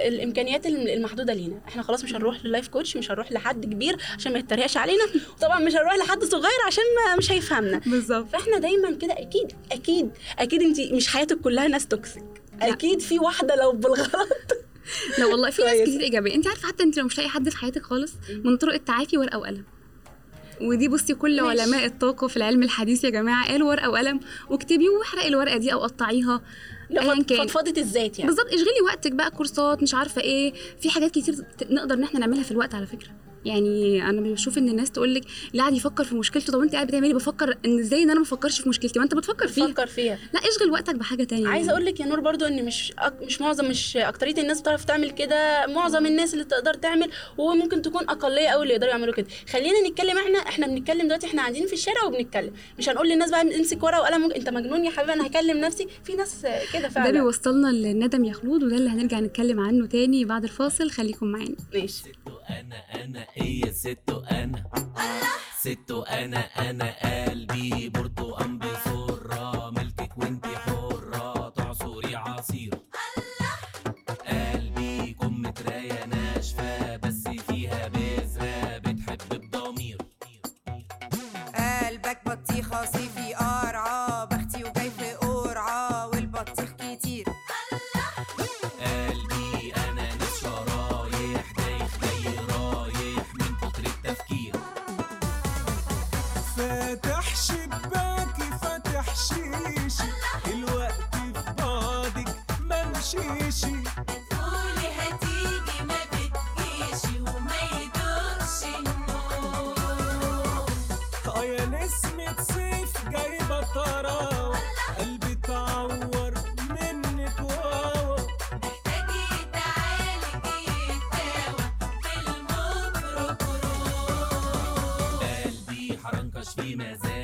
[SPEAKER 6] الإمكانيات الم- المحدودة لينا. إحنا خلاص مش هنروح للايف كوتش مش هنروح لحد كبير عشان ما يتريقش علينا. وطبعا مش هنروح لحد صغير عشان ما مش هيفهمنا.
[SPEAKER 5] بالظبط.
[SPEAKER 6] فإحنا دايما كده أكيد أكيد أكيد انت مش حياتك كلها ناس توكسيك أكيد في واحدة لو بالغلط.
[SPEAKER 5] لا والله في ناس. كتير إيجابية. أنت عارفة حتى أنت لو مش لاقي حد في حياتك خالص من طرق التعافي ورقة وقلم. ودي بصي كل
[SPEAKER 6] ماشي.
[SPEAKER 5] علماء الطاقة في العلم الحديث يا جماعة قالوا ورقة وقلم واكتبي واحرقي الورقة دي أو قطعيها. ايا كان.
[SPEAKER 6] فضفضه الذات يعني.
[SPEAKER 5] بالظبط. اشغلي وقتك بقى كورسات مش عارفة إيه. في حاجات كتير نقدر إن إحنا نعملها في الوقت على فكرة. يعني أنا بشوف إن الناس تقول لك اللي قاعد يفكر في مشكلته. طب انت قاعد بتعملي؟ بفكر إن إزاي إن أنا ما أفكرش في مشكلتي؟ ما أنت بتفكر فيها.
[SPEAKER 6] فكر فيها.
[SPEAKER 5] لا اشغل وقتك بحاجة تانية.
[SPEAKER 6] عايزة أقول لك يا نور برضو إن مش أك... مش معظم مش أكترية الناس بتعرف تعمل كده. معظم الناس اللي تقدر تعمل وممكن تكون أقلية قوي اللي يقدروا يعملوا كده. خلينا نتكلم إحنا إحنا بنتكلم دلوقتي إحنا قاعدين في الشارع وبنتكلم. مش هنقول للناس بقى امسك ورقة وقلم ممكن- أنت مجنون يا حبيبي أنا هكلم نفسي. في ناس كده
[SPEAKER 5] ده
[SPEAKER 6] فعلا.
[SPEAKER 5] بيوصلنا للندم يا خلود وده اللي هنرجع نتكلم عنه تاني بعد الفاصل. خليكم معانا.
[SPEAKER 6] ماشي.
[SPEAKER 15] أنا إيه ستو أنا. ستو أنا أنا قلبي برتقان بسرة
[SPEAKER 16] شباكي فاتح شيشي الوقت في بعدك ما مشيشي
[SPEAKER 17] قولي هتيجي ما بتجيش وما يدورش النور.
[SPEAKER 16] آه يا نسمة صيف جايبة طراوة قلبي اتعور منك واوا
[SPEAKER 17] محتاج يتعالج يتداوى بالميكروبروم
[SPEAKER 15] قلبي حرنكش في مزازة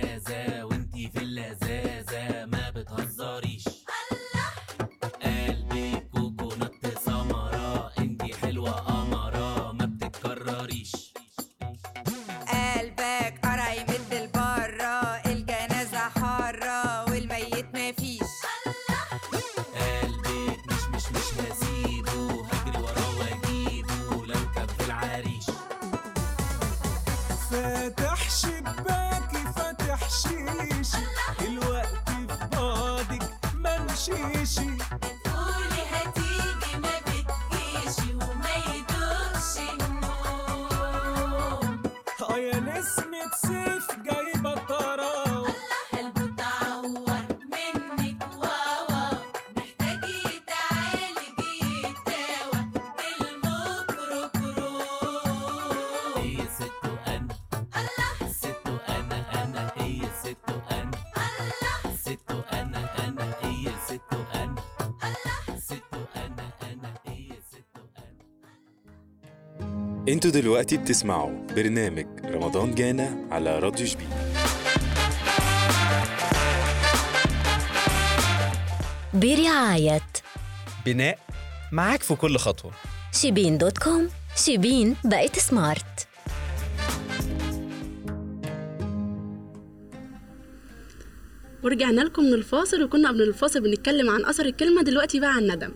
[SPEAKER 2] أنتوا دلوقتي بتسمعوا برنامج رمضان جانا على راديو جبين
[SPEAKER 3] برعاية
[SPEAKER 4] بناء معاك في كل خطوة.
[SPEAKER 3] شيبين dot com. شيبين بقت smart.
[SPEAKER 6] ورجعنا لكم من الفاصل وكنا قبل الفاصل بنتكلم عن أثر الكلمة دلوقتي بقى عن الندم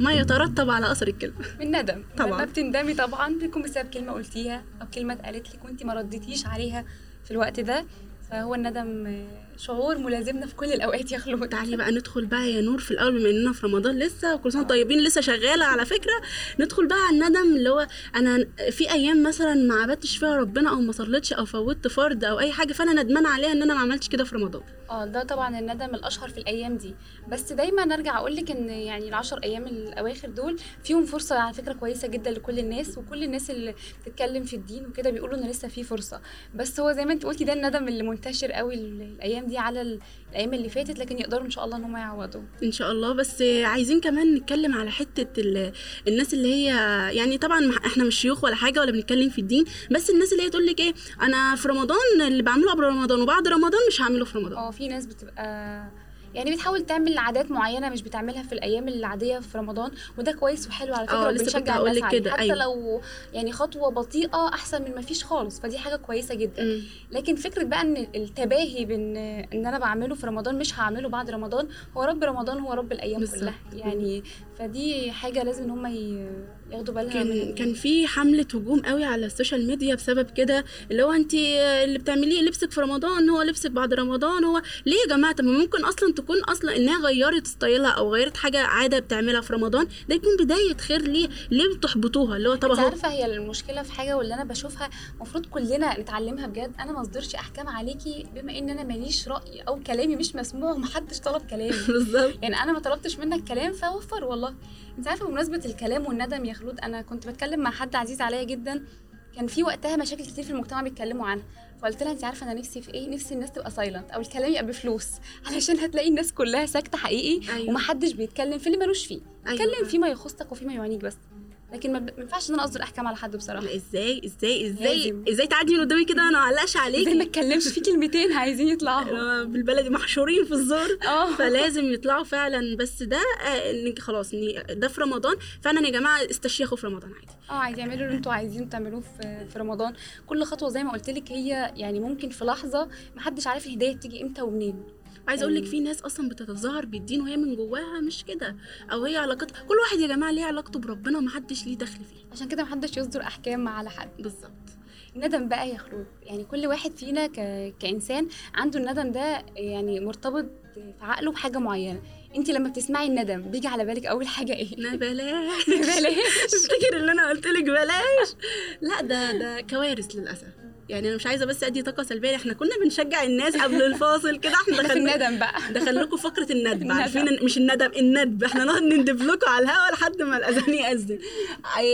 [SPEAKER 6] ما يترتب على أثر الكلمة.
[SPEAKER 5] من ندم.
[SPEAKER 6] طبعاً.
[SPEAKER 5] لما بتندمي طبعا بيكون بسبب كلمة قلتيها أو كلمة اتقالت لك وانت ما رديتيش عليها في الوقت ده. فهو الندم شعور ملازمنا في كل الأوقات يا خلود
[SPEAKER 6] تعالي بقى ندخل بقى يا نور في الأول بما إننا في رمضان لسه وكل سنة طيبين لسه شغالة على فكرة. ندخل بقى على الندم اللي هو أنا في أيام مثلا ما عبدتش فيها ربنا أو ما صليتش أو فوتت فرض أو أي حاجة فأنا ندمانه عليها إن أنا ما عملتش كده في رمضان.
[SPEAKER 5] آه ده طبعا الندم الأشهر في الأيام دي. بس دايما أرجع أقول لك إن يعني العشر أيام الأواخر دول فيهم فرصة على فكرة كويسة جدا لكل الناس وكل الناس اللي بتتكلم في الدين وكده بيقولوا إن لسه في فرصة. بس هو زي ما أنت قلتي ده الندم اللي منتشر قوي ال- الأيام دي على ال- الأيام اللي فاتت لكن يقدروا إن شاء الله إن هم يعوضوا.
[SPEAKER 6] إن شاء الله. بس عايزين كمان نتكلم على حتة ال- الناس اللي هي يعني طبعا إحنا مش شيوخ ولا حاجة ولا بنتكلم في الدين بس الناس اللي هي تقول لك إيه أنا في رمضان اللي بعمله قبل رمضان وبعد رمضان مش هعمله في رمضان.
[SPEAKER 5] آه في ناس بتبقى يعني بتحاول تعمل عادات معينة مش بتعملها في الأيام العادية في رمضان وده كويس وحلو على
[SPEAKER 6] فكرة لسه
[SPEAKER 5] وبنشجع
[SPEAKER 6] هقولك
[SPEAKER 5] الناس عليه
[SPEAKER 6] كده،
[SPEAKER 5] حتى
[SPEAKER 6] أيوة.
[SPEAKER 5] لو يعني خطوة بطيئة أحسن من ما فيش خالص فدي حاجة كويسة جدا لكن فكرة بقى إن التباهي بان إن أنا بعمله في رمضان مش هعمله بعد رمضان هو رب رمضان هو رب الأيام
[SPEAKER 6] بالظبط.
[SPEAKER 5] كلها يعني فدي حاجة لازم إن هم ياخدوا بالها
[SPEAKER 6] كان
[SPEAKER 5] من
[SPEAKER 6] كان في حملة هجوم قوي على ال social media بسبب كده اللي هو انت اللي بتعمليه لبسك في رمضان هو لبسك بعد رمضان هو ليه يا جماعة؟ طب ما ممكن أصلا تكون أصلا إنها غيرت ستايلها أو غيرت حاجة عادة بتعملها في رمضان ده يكون بداية خير ليه؟ ليه بتحبطوها؟ اللي هو طب أنت
[SPEAKER 5] عارفة هي المشكلة في حاجة واللي أنا بشوفها المفروض كلنا نتعلمها بجد أنا ما أصدرش أحكام عليكي بما إن أنا ماليش رأي أو كلامي مش مسموع ومحدش طلب كلامي.
[SPEAKER 6] بالظبط.
[SPEAKER 5] يعني أنا ما طلبتش منك كلام فوفر والله. أنت عارفة بمناسبة الكلام والندم يا خلود أنا كنت بتكلم مع حد عزيز عليا جدا كان في وقتها مشاكل كتير في المجتمع بيتكلموا عنها فقلت لها انت عارفة أنا نفسي في إيه نفسي الناس تبقى سايلنت أو الكلام يبقى بفلوس علشان هتلاقي الناس كلها ساكتة حقيقي
[SPEAKER 6] أيوة.
[SPEAKER 5] ومحدش بيتكلم في اللي ملوش فيه
[SPEAKER 6] أيوة.
[SPEAKER 5] اتكلم فيما يخصك وفيما يعنيك بس لكن ما ما ينفعش إن أنا أصدر أحكام على حد بصراحة.
[SPEAKER 6] إزاي؟ إزاي؟ إزاي؟
[SPEAKER 5] لازم.
[SPEAKER 6] إزاي تعدي من قدامي كده؟ أنا ما علقش عليكي.
[SPEAKER 5] زي ما اتكلمش في كلمتين عايزين يطلعوا.
[SPEAKER 6] آه، بالبلدي محشورين في الزور.
[SPEAKER 5] آه.
[SPEAKER 6] فلازم يطلعوا فعلا. بس ده آه، انك خلاص إن ده في رمضان. فعلا يا جماعة استشيخوا في رمضان عادي.
[SPEAKER 5] آه عايز يعملوا اللي أنتوا عايزين تعملوه في في رمضان. كل خطوة زي ما قلت لك هي يعني ممكن في لحظة محدش عارف الهدايه بتيجي إمتى ومنين.
[SPEAKER 6] عايزه أقول لك في ناس أصلا بتتظاهر بالدين وهي من جواها مش كده. أو هي علاقتها كل واحد يا جماعة ليه علاقته بربنا ومحدش ليه دخل فيه
[SPEAKER 5] عشان كده محدش يصدر أحكام على حد.
[SPEAKER 6] بالظبط.
[SPEAKER 5] الندم بقى يا خلود. يعني كل واحد فينا ك... كإنسان عنده الندم ده يعني مرتبط في عقله بحاجة معينة. انت لما بتسمعي الندم بيجي على بالك أول حاجة إيه؟
[SPEAKER 6] لا بلاش.
[SPEAKER 5] بلاش.
[SPEAKER 6] تفتكر اللي أنا قلت لك بلاش. لا ده ده كوارث للأسف. يعني أنا مش عايزة بس أدي طاقة سلبية إحنا كنا بنشجع الناس قبل الفاصل كده
[SPEAKER 5] إحنا في
[SPEAKER 6] دخلنا
[SPEAKER 5] الندم بقى.
[SPEAKER 6] دخل لكم فقرة الندب
[SPEAKER 5] الندم.
[SPEAKER 6] عارفين مش الندم الندب. إحنا نقعد ندب لكم على الهوا لحد ما الأذان يأذن.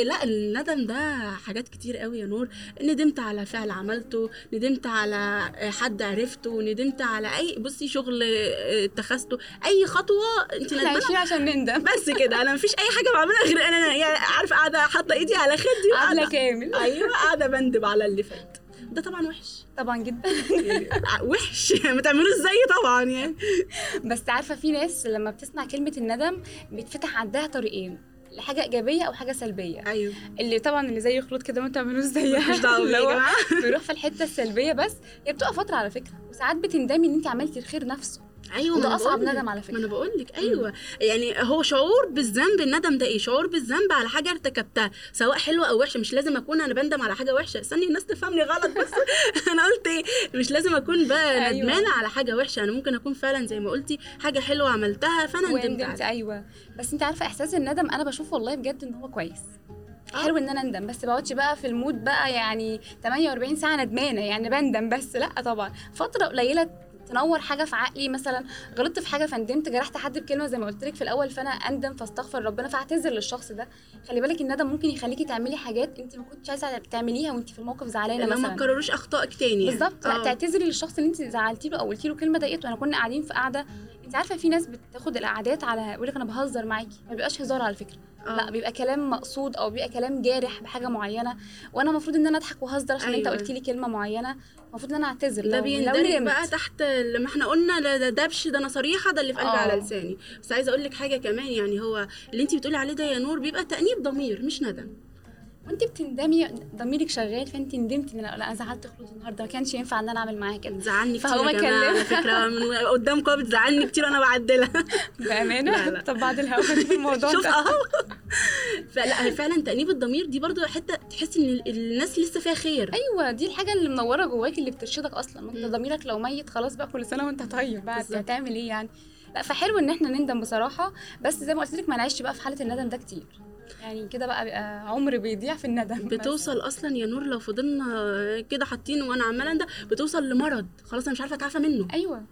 [SPEAKER 6] لا الندم ده حاجات كتير قوي يا نور. ندمت على فعل عملته ندمت على حد عرفته ندمت على أي بصي شغل آه، اتخذته. أي
[SPEAKER 5] خطوة أنت
[SPEAKER 6] ندمانة.
[SPEAKER 5] عشان نندم.
[SPEAKER 6] بس كده أنا مفيش أي حاجة بعملها غير إن أنا يعني عارفة قاعدة حاطة إيدي على خدي وقاعدة-
[SPEAKER 5] كامل.
[SPEAKER 6] أيوه قاعدة بندب على اللي فات. ده طبعا وحش.
[SPEAKER 5] طبعا جدا.
[SPEAKER 6] وحش. ما تعملوش زي طبعا يعني.
[SPEAKER 5] بس عارفة في ناس لما بتسمع كلمة الندم بيتفتح عندها طريقين لحاجه إيجابية أو حاجة سلبية.
[SPEAKER 6] أيوه.
[SPEAKER 5] اللي طبعا اللي زي خلود كده ما تعملوش زيها
[SPEAKER 6] يا
[SPEAKER 5] هو
[SPEAKER 6] جماعة.
[SPEAKER 5] بيروح في الحتة السلبية بس هي بتبقى فترة على فكرة. وساعات بتندمي إن انت عملتي الخير نفسه.
[SPEAKER 6] أيوه أنا أصعب.
[SPEAKER 5] ندم على فكره
[SPEAKER 6] ما أنا بقول لك أيوه. يعني هو شعور بالذنب الندم ده إيه؟ شعور بالذنب على حاجة ارتكبتها سواء حلوة أو وحشة. مش لازم أكون أنا بندم على حاجة وحشة. استني الناس تفهمني غلط بس. أنا قلت إيه؟ مش لازم أكون بقى
[SPEAKER 5] أيوة.
[SPEAKER 6] ندمانه على حاجة وحشة. أنا ممكن أكون فعلا زي ما قلتي حاجة حلوة عملتها فأنا ندمت عليها.
[SPEAKER 5] أيوه. بس أنت عارفة إحساس الندم؟ أنا بشوف والله بجد إن هو كويس. حلو إن أنا أندم بس بقعدش بقى في المود بقى يعني 48 ساعة ندمانة يعني بندم بس. لأ طبعا. فترة قليلة تنور حاجة في عقلي مثلا غلطت في حاجة فندمت جرحت حد بكلمة زي ما قلت لك في الأول فأنا أندم فاستغفر ربنا فأعتذر للشخص ده خلي بالك الندم ممكن يخليكي تعملي حاجات انت ما كنتش عايزة تعمليها وانت في الموقف
[SPEAKER 6] زعلانة
[SPEAKER 5] مثلا
[SPEAKER 6] تكرروش أخطائك تاني يعني.
[SPEAKER 5] بالظبط لا
[SPEAKER 6] آه.
[SPEAKER 5] تعتذري للشخص اللي انت زعلتي له أو قلتي له كلمه ضايقته انا كنا قاعدين في قعده انت عارفة في ناس بتاخد القعدات على يقول لك أنا بهزر معاكي ما بيبقاش هزار على فكرة لا بيبقى كلام مقصود أو بيبقى كلام جارح بحاجة معينة وأنا المفروض إن أنا أضحك واهزر عشان أنت
[SPEAKER 6] أيوة.
[SPEAKER 5] قلت لي كلمة معينة المفروض إن أنا أعتذر
[SPEAKER 6] ده بيندرج. بقى تحت لما إحنا قلنا لا ده دبش ده أنا صريحة ده اللي في قلبي
[SPEAKER 5] آه.
[SPEAKER 6] على لساني بس عايزة أقول لك حاجة كمان يعني هو اللي أنت بتقولي عليه ده يا نور بيبقى تأنيب ضمير مش ندم
[SPEAKER 5] وانت بتندمي ضميرك شغال فانت ندمتي ان لا لا، أنا زعلت خلود النهارده ما كانش ينفع ان أنا اعمل معاها كده.
[SPEAKER 6] زعلني كتير
[SPEAKER 5] فهو
[SPEAKER 6] جماعة على. فكرة من قدامكم بتزعلني كتير أنا بعدلها.
[SPEAKER 5] بأمانة؟
[SPEAKER 6] لا، لا.
[SPEAKER 5] طب بعد الهوا في الموضوع
[SPEAKER 6] شوف أهو. فلا هي فعلا تأنيب الضمير دي برضو حتة تحس إن ال- الناس لسه فيها خير.
[SPEAKER 5] أيوه دي الحاجة اللي منورة جواك اللي بترشدك أصلا. انت ضميرك لو ميت خلاص بقى كل سنة وأنت طيب بقى
[SPEAKER 6] بالظبط.
[SPEAKER 5] هتعمل إيه يعني؟ لا فحلو إن إحنا نندم بصراحة. بس زي ما قلت لك ما نعيش بقى في حالة الندم ده كتير. يعني كده بقى بيبقى عمر بيضيع في الندم بس.
[SPEAKER 6] بتوصل أصلا يا نور لو فضلنا كده حاطين وأنا عمالة ده بتوصل لمرض. خلاص أنا مش عارفة أتعافى منه.
[SPEAKER 5] أيوه.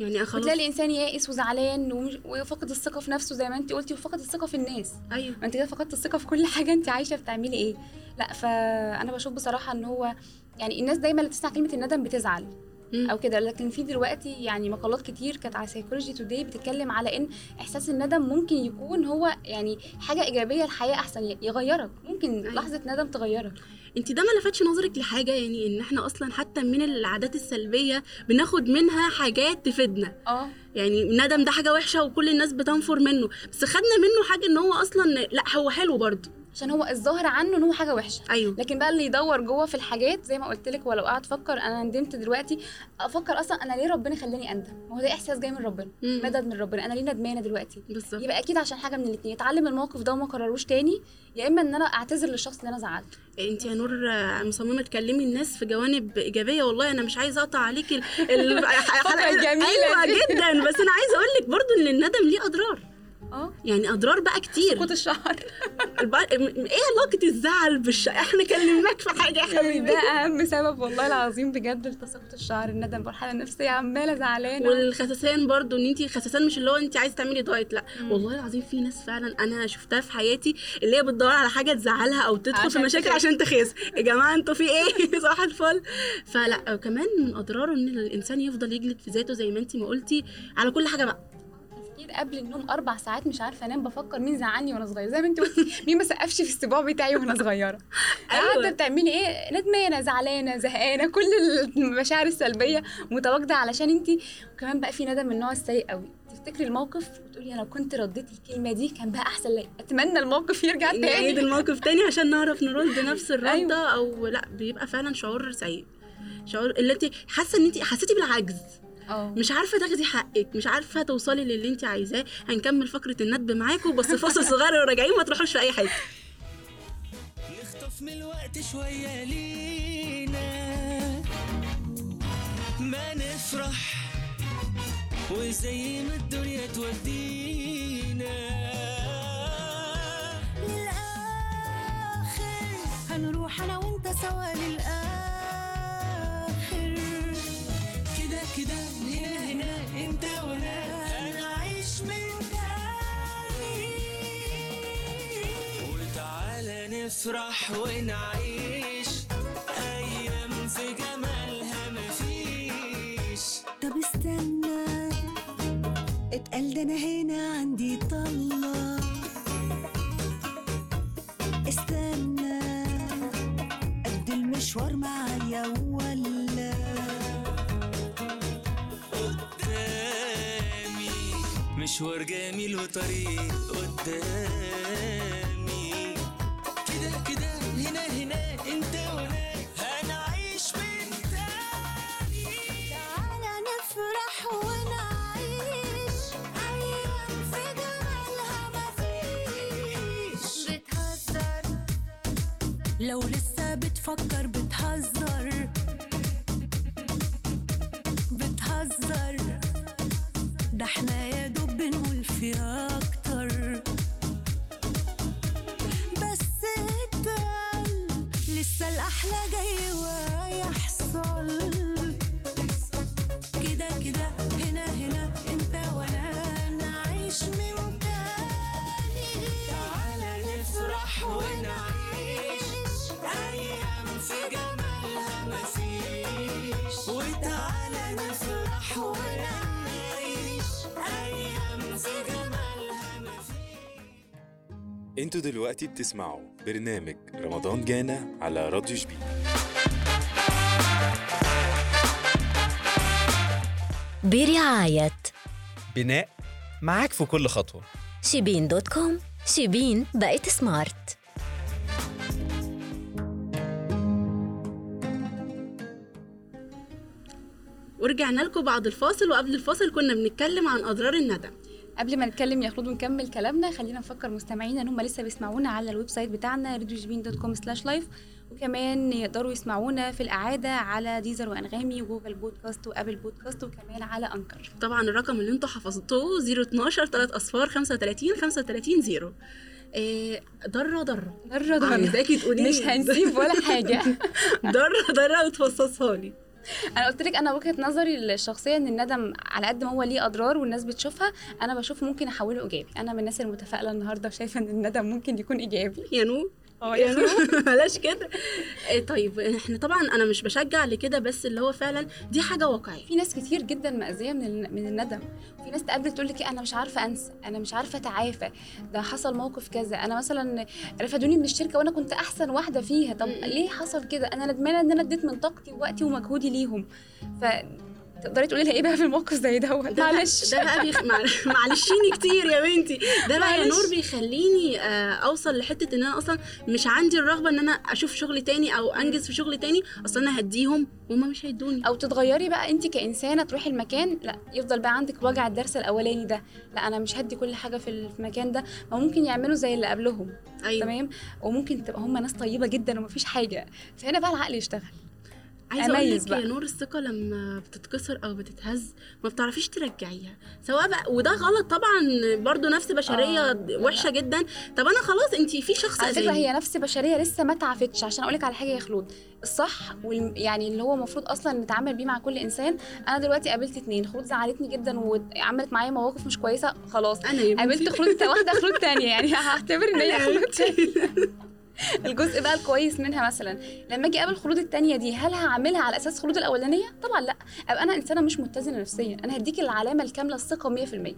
[SPEAKER 6] يعني خلاص.
[SPEAKER 5] وتلاقي الإنسان يائس وزعلان وفقد الثقة في نفسه زي ما انت قلتي وفقد الثقة في الناس.
[SPEAKER 6] أيوه.
[SPEAKER 5] ما انت كده فقدت الثقة في كل حاجة انت عايشة بتعملي إيه؟ لا فأنا بشوف بصراحة إن هو يعني الناس دايما اللي بتسمع كلمة الندم بتزعل. أو كده. لكن في دلوقتي يعني مقالات كتير كانت على سايكولوجي توداي بتتكلم على إن إحساس الندم ممكن يكون هو يعني حاجة إيجابية الحياة أحسن يغيرك. ممكن لحظة ندم تغيرك.
[SPEAKER 6] أنت ده ما لفتش نظرك لحاجة؟ يعني إن إحنا أصلا حتى من العادات السلبية بناخد منها حاجات تفيدنا.
[SPEAKER 5] آه.
[SPEAKER 6] يعني الندم ده حاجة وحشة وكل الناس بتنفر منه. بس خدنا منه حاجة إن هو أصلا لا هو حلو برضه.
[SPEAKER 5] عشان هو الظاهر عنه إن هو حاجة وحشة.
[SPEAKER 6] أيوه.
[SPEAKER 5] لكن بقى اللي يدور جوه في الحاجات زي ما قلت لك ولو قعدت أفكر أنا ندمت دلوقتي. أفكر أصلا أنا ليه ربنا خلاني أندم؟ ما هو ده إحساس جاي من ربنا. مدد من ربنا. أنا ليه ندمانة دلوقتي؟
[SPEAKER 6] بالظبط.
[SPEAKER 5] يبقى أكيد عشان حاجة من الاثنين اتعلم الموقف ده وما كرروش تاني يا إما إن أنا أعتذر للشخص اللي أنا زعلته.
[SPEAKER 6] أنت يا نور مصممه تكلمي الناس في جوانب إيجابية. والله أنا مش عايزة أقطع عليكي ال- ال- الحلقة
[SPEAKER 5] الجميلة أيوه.
[SPEAKER 6] جدا. بس أنا عايزة أقول لك برضو إن الندم ليه أضرار.
[SPEAKER 5] آه.
[SPEAKER 6] يعني أضرار بقى كتير.
[SPEAKER 5] سقوط الشعر.
[SPEAKER 6] إيه علاقة الزعل بالش إحنا كلمناك في حاجة يا حبيبي.
[SPEAKER 5] ده أهم سبب والله العظيم بجد لتساقط الشعر الندم والحالة النفسية. عمالة زعلانة.
[SPEAKER 6] والخسسان برضو إن انت خسسان مش اللي هو انت عايزة تعملي دايت لأ. والله العظيم في ناس فعلا أنا شفتها في حياتي اللي هي بتدور على حاجة تزعلها أو تدخل في مشاكل. عشان تخس. يا جماعة أنتوا في إيه؟ صباح الفل. فلأ كمان من أضراره إن الإنسان يفضل يجلد في ذاته زي ما انت ما قلتي على كل حاجة بقى.
[SPEAKER 5] تفكير قبل النوم أربع ساعات مش عارفة أنام بفكر مين زعلني وأنا صغيرة. زي ما أنت قلتي مين ما سقفش في السبوع بتاعي وأنا صغيرة. قاعدة بتعملي إيه؟ ندمانة زعلانة زهقانة كل المشاعر السلبية متواجدة علشان أنت. وكمان بقى في ندم من النوع السيء قوي. تفتكري الموقف؟ وتقولي أنا لو كنت رديت الكلمة دي كان بقى أحسن لي. أتمنى الموقف يرجع تاني.
[SPEAKER 6] نعيد الموقف تاني عشان نعرف نرد نفس الردة أيوة. أو لأ بيبقى فعلا شعور سيء. شعور اللي أنت حاسة إن أنت حسيتي بالعجز.
[SPEAKER 5] آه
[SPEAKER 6] مش عارفة تاخدي حقك مش عارفة توصلي للي انت عايزاه. هنكمل فقرة الندب معاكم بس فاصل صغير وراجعين ما تروحوش في أي حتة.
[SPEAKER 11] نخطف من الوقت شوية لينا. ما نفرح وزي ما الدنيا تودينا.
[SPEAKER 17] للآخر هنروح أنا
[SPEAKER 11] نفرح ونعيش. أيام في جمالها مفيش
[SPEAKER 17] طب استنى اتقال ده أنا هنا عندي طلة. استنى قد المشوار معايا ولا؟
[SPEAKER 11] قدامي مشوار جميل وطريق قدامي.
[SPEAKER 17] لو لسه بتفكر بتهزر
[SPEAKER 2] أنتوا دلوقتي بتسمعوا برنامج رمضان جانا على راديو جبين
[SPEAKER 3] برعاية
[SPEAKER 4] بناء معاك في كل خطوة.
[SPEAKER 3] شيبين dot com شيبين بقت smart.
[SPEAKER 6] ورجعنا لكم بعد الفاصل وقبل الفاصل كنا بنتكلم عن أضرار الندم.
[SPEAKER 5] قبل ما نتكلم يا خلود ونكمل كلامنا خلينا نفكر مستمعينا إن هم لسه بيسمعونا على ال website بتاعنا راديو جبين dot com slash live وكمان يقدروا يسمعونا في الإعادة على Deezer وأنغامي و Google Podcast و Apple Podcast وكمان على Anchor
[SPEAKER 6] طبعا الرقم اللي أنتوا حفظتوه 012 3 أصفار 35 35 0 إيه ضرة ضرة
[SPEAKER 5] ضرة ضرة
[SPEAKER 6] عايزاكي تقولي
[SPEAKER 5] مش. هنسيب ولا حاجة.
[SPEAKER 6] ضرة ضرة وتفصصها لي
[SPEAKER 5] أنا قلت لك أنا وجهة نظري الشخصية إن الندم على قد ما هو ليه أضرار والناس بتشوفها أنا بشوف ممكن أحوله إيجابي. أنا من الناس المتفائلة النهارده وشايفة إن الندم ممكن يكون إيجابي.
[SPEAKER 6] يا نور.
[SPEAKER 5] آه
[SPEAKER 6] يا
[SPEAKER 5] يا
[SPEAKER 6] نور بلاش كده. إيه طيب إحنا طبعا أنا مش بشجع لكده بس اللي هو فعلا دي حاجة واقعية.
[SPEAKER 5] في ناس كتير جدا مأذية من ال- من الندم. وفي ناس تقابل تقول لك أنا مش عارفة أنسى أنا مش عارفة أتعافى ده حصل موقف كذا. أنا مثلا رفدوني من الشركة وأنا كنت أحسن واحدة فيها. طب ليه حصل كده؟ أنا ندمانة إن أنا اديت من طاقتي ووقتي ومجهودي ليهم. ف تقدري تقولي لها إيه بقى في الموقف زي دوت؟
[SPEAKER 6] ده
[SPEAKER 5] معلش.
[SPEAKER 6] ده بقى بيخ... مع- معلشيني كتير يا بنتي. ده بقى يا. نور بيخليني آه، أوصل لحتة إن أنا أصلا مش عندي الرغبة إن أنا أشوف شغل تاني أو أنجز في شغل تاني أصلا أنا هديهم وهم مش هيدوني.
[SPEAKER 5] أو تتغيري بقى أنت كإنسانة تروحي المكان لا يفضل بقى عندك وجع الدرس الأولاني ده. لا أنا مش هدي كل حاجة في المكان ده. ما ممكن يعملوا زي اللي قبلهم.
[SPEAKER 6] أيوة.
[SPEAKER 5] تمام؟ وممكن تبقى هم ناس طيبة جدا ومفيش حاجة. فهنا بقى العقل يشتغل.
[SPEAKER 6] عايزة
[SPEAKER 5] أقول
[SPEAKER 6] لك
[SPEAKER 5] بقى.
[SPEAKER 6] يا نور الثقة لما بتتكسر أو بتتهز ما بتعرفيش ترجعيها سواء بقى وده غلط طبعا برضو نفس بشرية
[SPEAKER 5] آه،
[SPEAKER 6] وحشة جدا. طب أنا خلاص انت في شخص
[SPEAKER 5] على
[SPEAKER 6] فكرة.
[SPEAKER 5] هي نفس بشرية لسه ما تعافتش عشان أقول لك على حاجة يا خلود الصح وال... يعني اللي هو المفروض أصلا نتعامل بيه مع كل إنسان. أنا دلوقتي قابلت اتنين خلود زعلتني جدا وعملت معايا مواقف مش كويسة خلاص.
[SPEAKER 6] أنا.
[SPEAKER 5] قابلت خلود واحدة خلود تانية يعني هعتبر إن هي خلود الجزء بقى الكويس منها مثلا لما أجي أقابل خلود التانية دي هل هعملها على أساس خلود الأولانية؟ طبعا لأ. أبقى أنا إنسانة مش متزنة نفسيا. أنا هديكي العلامة الكاملة الثقة 100%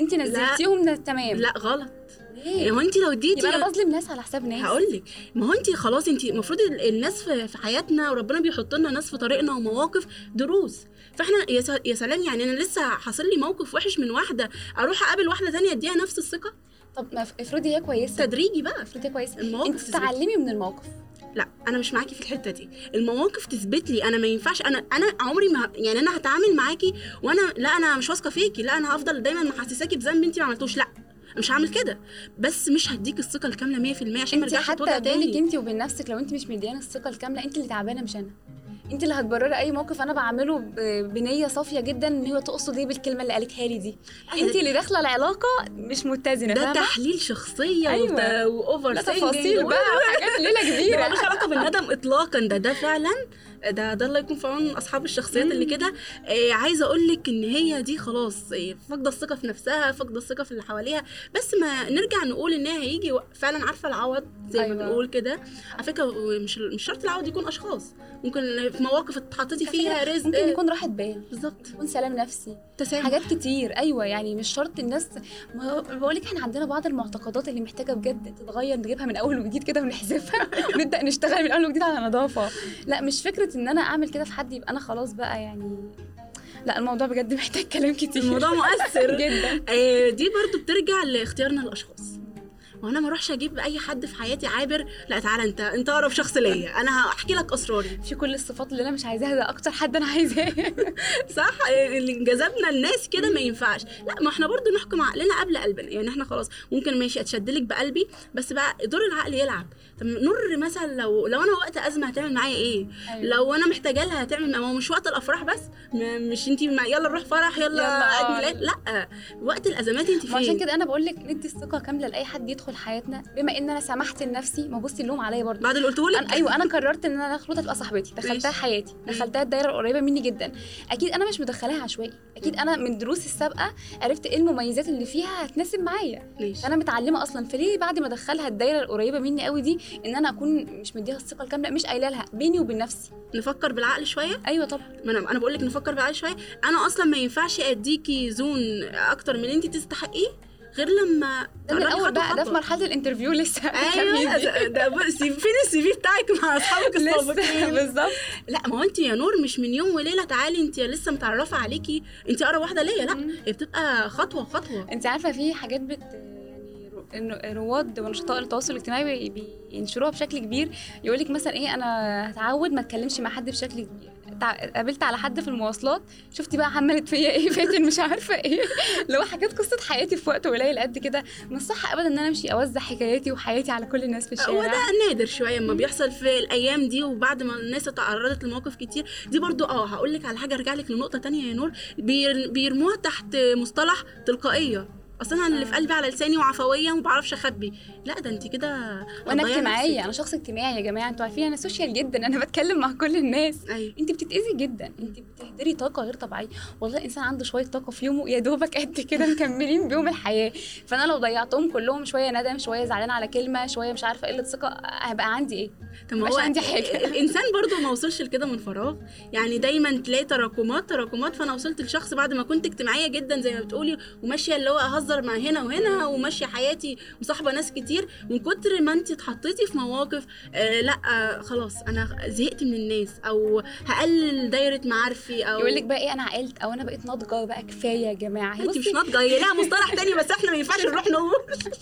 [SPEAKER 5] أنت نزلتيهم تمام
[SPEAKER 6] لا غلط.
[SPEAKER 5] ليه؟
[SPEAKER 6] هو أنت لو اديتي
[SPEAKER 5] يبقى أنا بظلم ناس على حساب ناس.
[SPEAKER 6] هقول لك. ما هو أنت خلاص أنت المفروض ال- الناس في حياتنا وربنا بيحط لنا ناس في طريقنا ومواقف دروس. فإحنا يا سلام يعني أنا لسه حاصل لي موقف وحش من واحدة. أروح أقابل واحدة تانية أديها نفس الثقة؟
[SPEAKER 5] طب ما افرضي هي كويسة.
[SPEAKER 6] تدريجي بقى
[SPEAKER 5] افرضي هي كويسة.
[SPEAKER 6] المواقف
[SPEAKER 5] انت. تتعلمي من الموقف.
[SPEAKER 6] لا أنا مش معاكي في الحتة دي. المواقف تثبت لي أنا ما ينفعش أنا أنا عمري ما يعني أنا هتعامل معاكي وأنا لا أنا مش واثقة فيكي لا أنا هفضل دايما محسساكي بذنب انت ما عملتوش. لا مش هعمل كده. بس مش هديك الثقة الكاملة 100% عشان ما
[SPEAKER 5] انت
[SPEAKER 6] ارجعش
[SPEAKER 5] حتى
[SPEAKER 6] اتوجع
[SPEAKER 5] بينك
[SPEAKER 6] تاني
[SPEAKER 5] انت وبين نفسك لو انت مش مديانة الثقة الكاملة انت اللي تعبانة مش أنا. انت اللي هتبرري اي موقف أنا بعمله بنية صافية جدا ان هو تقصد إيه بالكلمة اللي قالتها لي دي.
[SPEAKER 6] أيوة.
[SPEAKER 5] انت اللي داخلة العلاقة مش متزنة
[SPEAKER 6] ده؟ تحليل شخصية
[SPEAKER 5] أيوة.
[SPEAKER 6] واوفر
[SPEAKER 5] تفاصيل بقى وحاجات ليلة كبيرة.
[SPEAKER 6] ده ملوش علاقة بالندم اطلاقا. ده ده فعلا ده ده الله يكون في عون أصحاب الشخصيات اللي كده. آه عايزة أقول لك إن هي دي خلاص آه، فاقدة الثقة في نفسها فاقدة الثقة في اللي حواليها. بس ما نرجع نقول إن هي هيجي فعلا عارفة العوض زي
[SPEAKER 5] أيوة.
[SPEAKER 6] ما بنقول كده. على فكرة مش مش شرط العوض يكون أشخاص. ممكن في مواقف اتحطيتي فيها رزق.
[SPEAKER 5] ممكن يكون راحة بال.
[SPEAKER 6] بالظبط.
[SPEAKER 5] يكون سلام نفسي.
[SPEAKER 6] تسامح.
[SPEAKER 5] حاجات كتير. أيوه يعني مش شرط الناس. بقول لك إحنا عندنا بعض المعتقدات اللي محتاجة بجد تتغير نجيبها من أول وجديد كده ونحذفها ونبدا نشتغل من أول وجديد على نظافة. لا مش فكرة إن أنا أعمل كده في حد يبقى أنا خلاص بقى يعني. لا الموضوع بجد محتاج كلام كتير.
[SPEAKER 6] الموضوع مؤثر.
[SPEAKER 5] جدا.
[SPEAKER 6] آه، دي برضو بترجع لاختيارنا الأشخاص. وأنا ما اروحش أجيب اي حد في حياتي عابر لا تعالى انت انت اقرب شخص ليا. أنا هحكي لك اسراري.
[SPEAKER 5] في كل الصفات اللي أنا مش عايزاها ده أكتر حد أنا عايزاه.
[SPEAKER 6] صح؟ آه، اللي جذبنا الناس كده ما ينفعش. لا ما إحنا برضو نحكم عقلنا قبل قلبنا. يعني إحنا خلاص ممكن ماشي اتشد لك بقلبي بس بقى دور العقل يلعب. طب نور مثلا لو لو أنا وقت ازمة هتعمل معايا إيه؟
[SPEAKER 5] أيوة.
[SPEAKER 6] لو أنا محتاجة لها هتعمل ما هو مش وقت الافراح بس. مش انت يلا نروح فرح يلا,
[SPEAKER 5] يلا،
[SPEAKER 6] عيد
[SPEAKER 5] آه.
[SPEAKER 6] ميلاد. لا وقت الازمات انت فين؟
[SPEAKER 5] وعشان كده أنا بقول لك ندي الثقة كاملة لأي حد يدخل حياتنا بما إن أنا سمحت لنفسي ما بصي اللوم عليا برضه.
[SPEAKER 6] بعد اللي قلته لك
[SPEAKER 5] أيوه أنا قررت إن أنا خلود تبقى صاحبتي. دخلتها. حياتي. دخلتها الدايرة القريبة مني جدا. أكيد أنا مش مدخلاها عشوائي. أكيد أنا من دروسي السابقة عرفت إيه المميزات اللي فيها هتناسب معايا. فانا متعلمة أصلا. فليه بعد ما ادخلها الدايرة القريبة مني قوي دي إن أنا أكون مش مديها الثقة الكاملة مش قايلة لها بيني وبين نفسي.
[SPEAKER 6] نفكر بالعقل شوية؟
[SPEAKER 5] أيوه طبعا.
[SPEAKER 6] ما أنا أنا بقول لك نفكر بالعقل شوية. أنا أصلا ما ينفعش أديكي zone أكتر من انت تستحقيه؟ غير لما
[SPEAKER 5] ده من
[SPEAKER 6] تقربي الأول
[SPEAKER 5] بقى ده في.
[SPEAKER 6] مرحلة
[SPEAKER 5] ال interview لسه
[SPEAKER 6] أيوه ده- فين ال CV بتاعك مع
[SPEAKER 5] أصحابك
[SPEAKER 6] السابقين؟
[SPEAKER 5] بالظبط.
[SPEAKER 6] لا ما هو انت يا نور مش من يوم وليلة تعالي انت لسه متعرفة عليكي انت أقرب واحدة ليا. لا هي بتبقى خطوة خطوة.
[SPEAKER 5] انت عارفة في حاجات بت يعني رواد ونشطاء التواصل الاجتماعي بي- بينشروها بشكل كبير. يقول لك مثلا إيه أنا هتعود ما أتكلمش مع حد بشكل كبير. قابلت على حد في المواصلات شفتي بقى عملت فيا إيه فاتن مش عارفة إيه. هو حاجات قصة حياتي في وقت قليل قد كده. مش صح ابدا إن أنا أمشي أوزع حكاياتي وحياتي على كل الناس في الشارع.
[SPEAKER 6] هو ده نادر شوية اما بيحصل في الأيام دي وبعد ما الناس اتعرضت لمواقف كتير. دي برضو آه هقول لك على حاجة أرجع لك لنقطة تانية يا نور. بير- بيرموها تحت مصطلح تلقائية. أصل أنا اللي في قلبي على لساني وعفوية وما بعرفش أخبي. لا ده انت كده
[SPEAKER 5] وأنا
[SPEAKER 6] اجتماعية.
[SPEAKER 5] أنا شخص اجتماعي يا جماعة. أنتوا عارفين أنا social جدا. أنا بتكلم مع كل الناس.
[SPEAKER 6] أيوة.
[SPEAKER 5] انت بتتأذي جدا. انت بتهدري طاقة غير طبيعية. والله الإنسان عنده شوية طاقة في يومه يا دوبك قد كده مكملين بيهم الحياة. فأنا لو ضيعتهم كلهم شوية ندم شوية زعلان على كلمة شوية مش عارفة قله ثقه هيبقى عندي إيه؟
[SPEAKER 6] طب هو
[SPEAKER 5] عندي حاجة.
[SPEAKER 6] الإنسان برضو ما وصلش لكده من فراغ. يعني دايما تلاقي تراكمات تراكمات. فأنا وصلت لشخص بعد ما كنت اجتماعية جدا زي ما بتقولي وماشية اللي هو اهزر مع هنا وهنا وماشية حياتي مصاحبة ناس كتير. من كتر ما انت اتحطيتي في مواقف آه لا آه خلاص أنا زهقت من الناس أو هقلل دايرة معارفي أو
[SPEAKER 5] يقول لك بقى إيه أنا عقلت أو أنا بقيت ناضجة بقى كفاية يا جماعة.
[SPEAKER 6] أنت مش ناضجة هي لها مصطلح تاني بس إحنا ما ينفعش نروح نقول.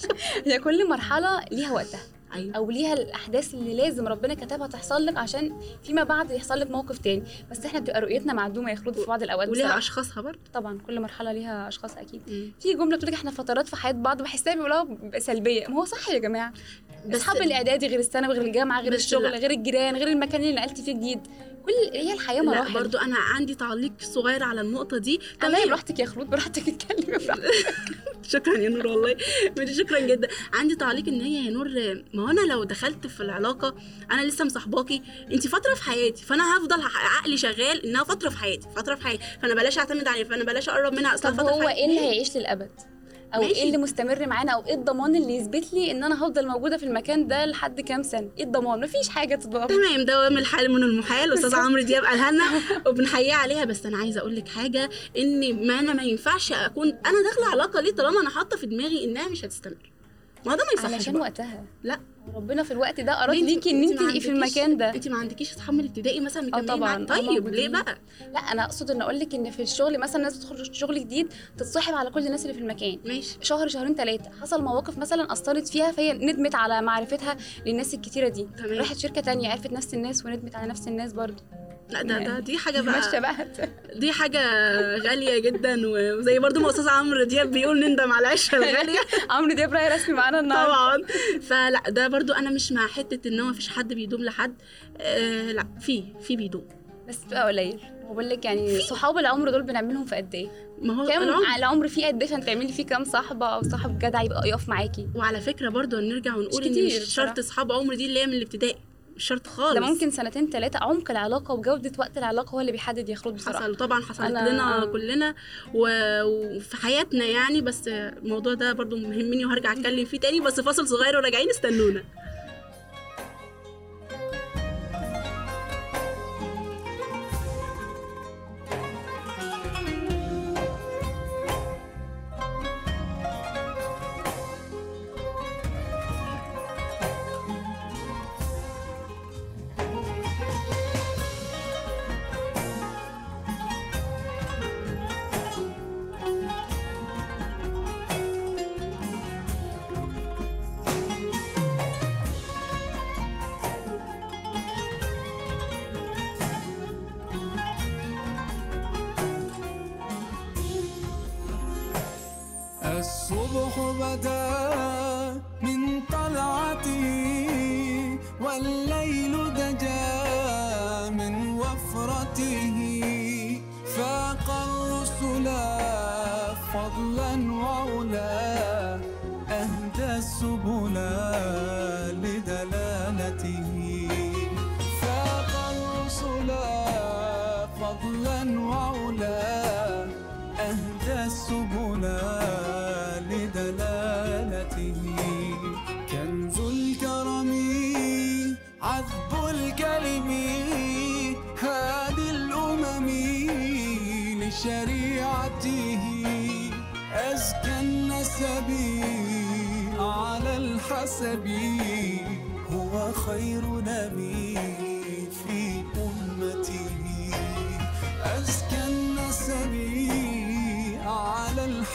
[SPEAKER 5] هي كل مرحلة ليها وقتها.
[SPEAKER 6] أيوة.
[SPEAKER 5] أو ليها الأحداث اللي لازم ربنا كتبها تحصل لك عشان فيما بعد يحصل لك موقف تاني. بس إحنا بتبقى رؤيتنا معدومة يا خلود في بعض الأوقات
[SPEAKER 6] وليها. أشخاصها برضه.
[SPEAKER 5] طبعا كل مرحلة ليها أشخاص أكيد. في جملة بتقول لك إحنا فترات في حياة بعض بحسها بيقولوها سلبية. ما هو صح يا جماعة.
[SPEAKER 6] بس-
[SPEAKER 5] أصحاب الإعدادي غير الثانوي غير الجامعة غير الشغل
[SPEAKER 6] لا.
[SPEAKER 5] غير الجيران غير المكان اللي نقلت فيه جديد. كل هي
[SPEAKER 6] الحياة
[SPEAKER 5] مراحل.
[SPEAKER 6] برضو أنا عندي تعليق صغير على النقطة دي.
[SPEAKER 5] تمام. براحتك يا خلود براحتك اتكلمي براحتك
[SPEAKER 6] شكرا يا نور والله. شكرا جدا. عندي تعليق إن هي يا نور ما هو أنا لو دخلت في العلاقة أنا لسه مصاحباكي انت فترة في حياتي فأنا هفضل عقلي شغال إنها فترة في حياتي فترة في حياتي فأنا بلاش أعتمد عليها فأنا بلاش أقرب منها أصلا
[SPEAKER 5] طب
[SPEAKER 6] فترة
[SPEAKER 5] هو
[SPEAKER 6] إيه
[SPEAKER 5] اللي هيعيش للأبد؟ أو
[SPEAKER 6] ماشي.
[SPEAKER 5] إيه اللي مستمر معانا؟ أو إيه الضمان اللي يثبت لي إن أنا هفضل موجودة في المكان ده لحد كام سنة؟ إيه الضمان؟ مفيش حاجة تضمن.
[SPEAKER 6] تمام دوام الحال من المحال أستاذ عمرو دياب قالها لنا وبنحييه عليها بس أنا عايزة أقول لك حاجة إن ما أنا ما ينفعش أكون أنا داخلة علاقة ليه طالما أنا حاطة في دماغي إنها مش هتستمر؟ ما ده ما يصحش
[SPEAKER 5] علشان
[SPEAKER 6] بقى.
[SPEAKER 5] وقتها.
[SPEAKER 6] لا.
[SPEAKER 5] ربنا في الوقت ده أراد
[SPEAKER 6] ليه
[SPEAKER 5] ليكي إن
[SPEAKER 6] أنت
[SPEAKER 5] تبقي في المكان ده؟
[SPEAKER 6] أنت ما عندكيش أصحاب من الابتدائي مثلا مكملين
[SPEAKER 5] طبعا.
[SPEAKER 6] معاك
[SPEAKER 5] آه
[SPEAKER 6] طيب ليه
[SPEAKER 5] موجودين.
[SPEAKER 6] بقى؟
[SPEAKER 5] لا أنا أقصد إن أقول لك إن في الشغل مثلا ناس تدخل شغل جديد تتصاحب على كل الناس اللي في المكان.
[SPEAKER 6] ماشي.
[SPEAKER 5] شهر شهرين ثلاثة حصل مواقف مثلا أثرت فيها فهي ندمت على معرفتها للناس الكتيرة دي.
[SPEAKER 6] تمام.
[SPEAKER 5] راحت شركة تانية عرفت نفس الناس وندمت على نفس الناس برضه.
[SPEAKER 6] لا ده ده دي حاجة
[SPEAKER 5] ماشية
[SPEAKER 6] بقى.
[SPEAKER 5] بقى
[SPEAKER 6] دي حاجة غالية جدا وزي برضو ما أستاذ عمرو دياب بيقول نندم على العشره الغاليه
[SPEAKER 5] عمرو دياب راي رسمي معانا النهارده.
[SPEAKER 6] طبعا. فلا ده برضو أنا مش مع حتة إن هو مفيش حد بيدوم لحد آه لا في في بيدوم.
[SPEAKER 5] بس بتبقى قليل. بقول لك يعني صحاب العمر دول بنعملهم في قد إيه؟
[SPEAKER 6] ما هو
[SPEAKER 5] كام
[SPEAKER 6] العمر-
[SPEAKER 5] العمر فيه قد إيه؟ عشان تعملي فيه كام صاحبة أو صاحب جدع يبقى يقف معاكي.
[SPEAKER 6] وعلى فكرة برضو نرجع ونقول
[SPEAKER 5] مش
[SPEAKER 6] ان مش شرط. اصحاب عمر دي اللي هي من الابتدائي. مش شرط خالص.
[SPEAKER 5] ده ممكن سنتين ثلاثة عمق العلاقة وجودة وقت العلاقة هو اللي بيحدد يخرج بصراحه
[SPEAKER 6] حصل طبعا حصلت
[SPEAKER 5] أنا-
[SPEAKER 6] لنا
[SPEAKER 5] آه.
[SPEAKER 6] كلنا و- وفي حياتنا يعني بس الموضوع ده برضو مهمني وهرجع أتكلم فيه تاني بس فاصل صغير وراجعين استنونا.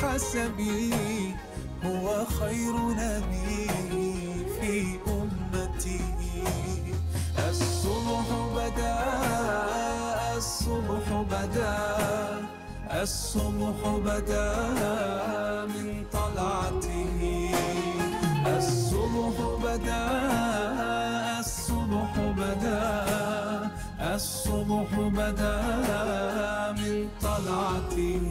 [SPEAKER 16] الحسب هو خير نبي في أمتي. الصبح بدا الصبح بدا الصبح بدا من طلعته الصبح بدا الصبح بدا الصبح بدا من طلعته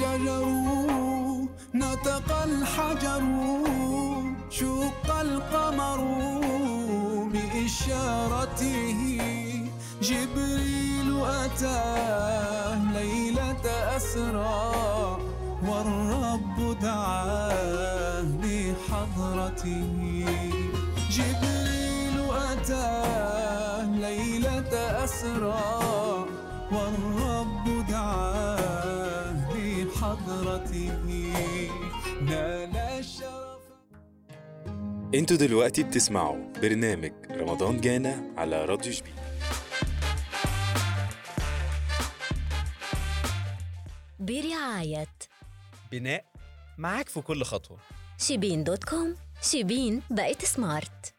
[SPEAKER 16] الشجر نطق الحجر شق القمر بإشارته. جبريل أتى ليلة أسرى والرب دعاه لحضرته جبريل أتى ليلة أسرى والرب لحضرته نال الشرف.
[SPEAKER 2] أنتوا دلوقتي بتسمعوا برنامج رمضان جانا على راديو شبين
[SPEAKER 3] برعاية.
[SPEAKER 4] بناء معاك في كل خطوة.
[SPEAKER 3] شيبين dot com. شيبين بقت smart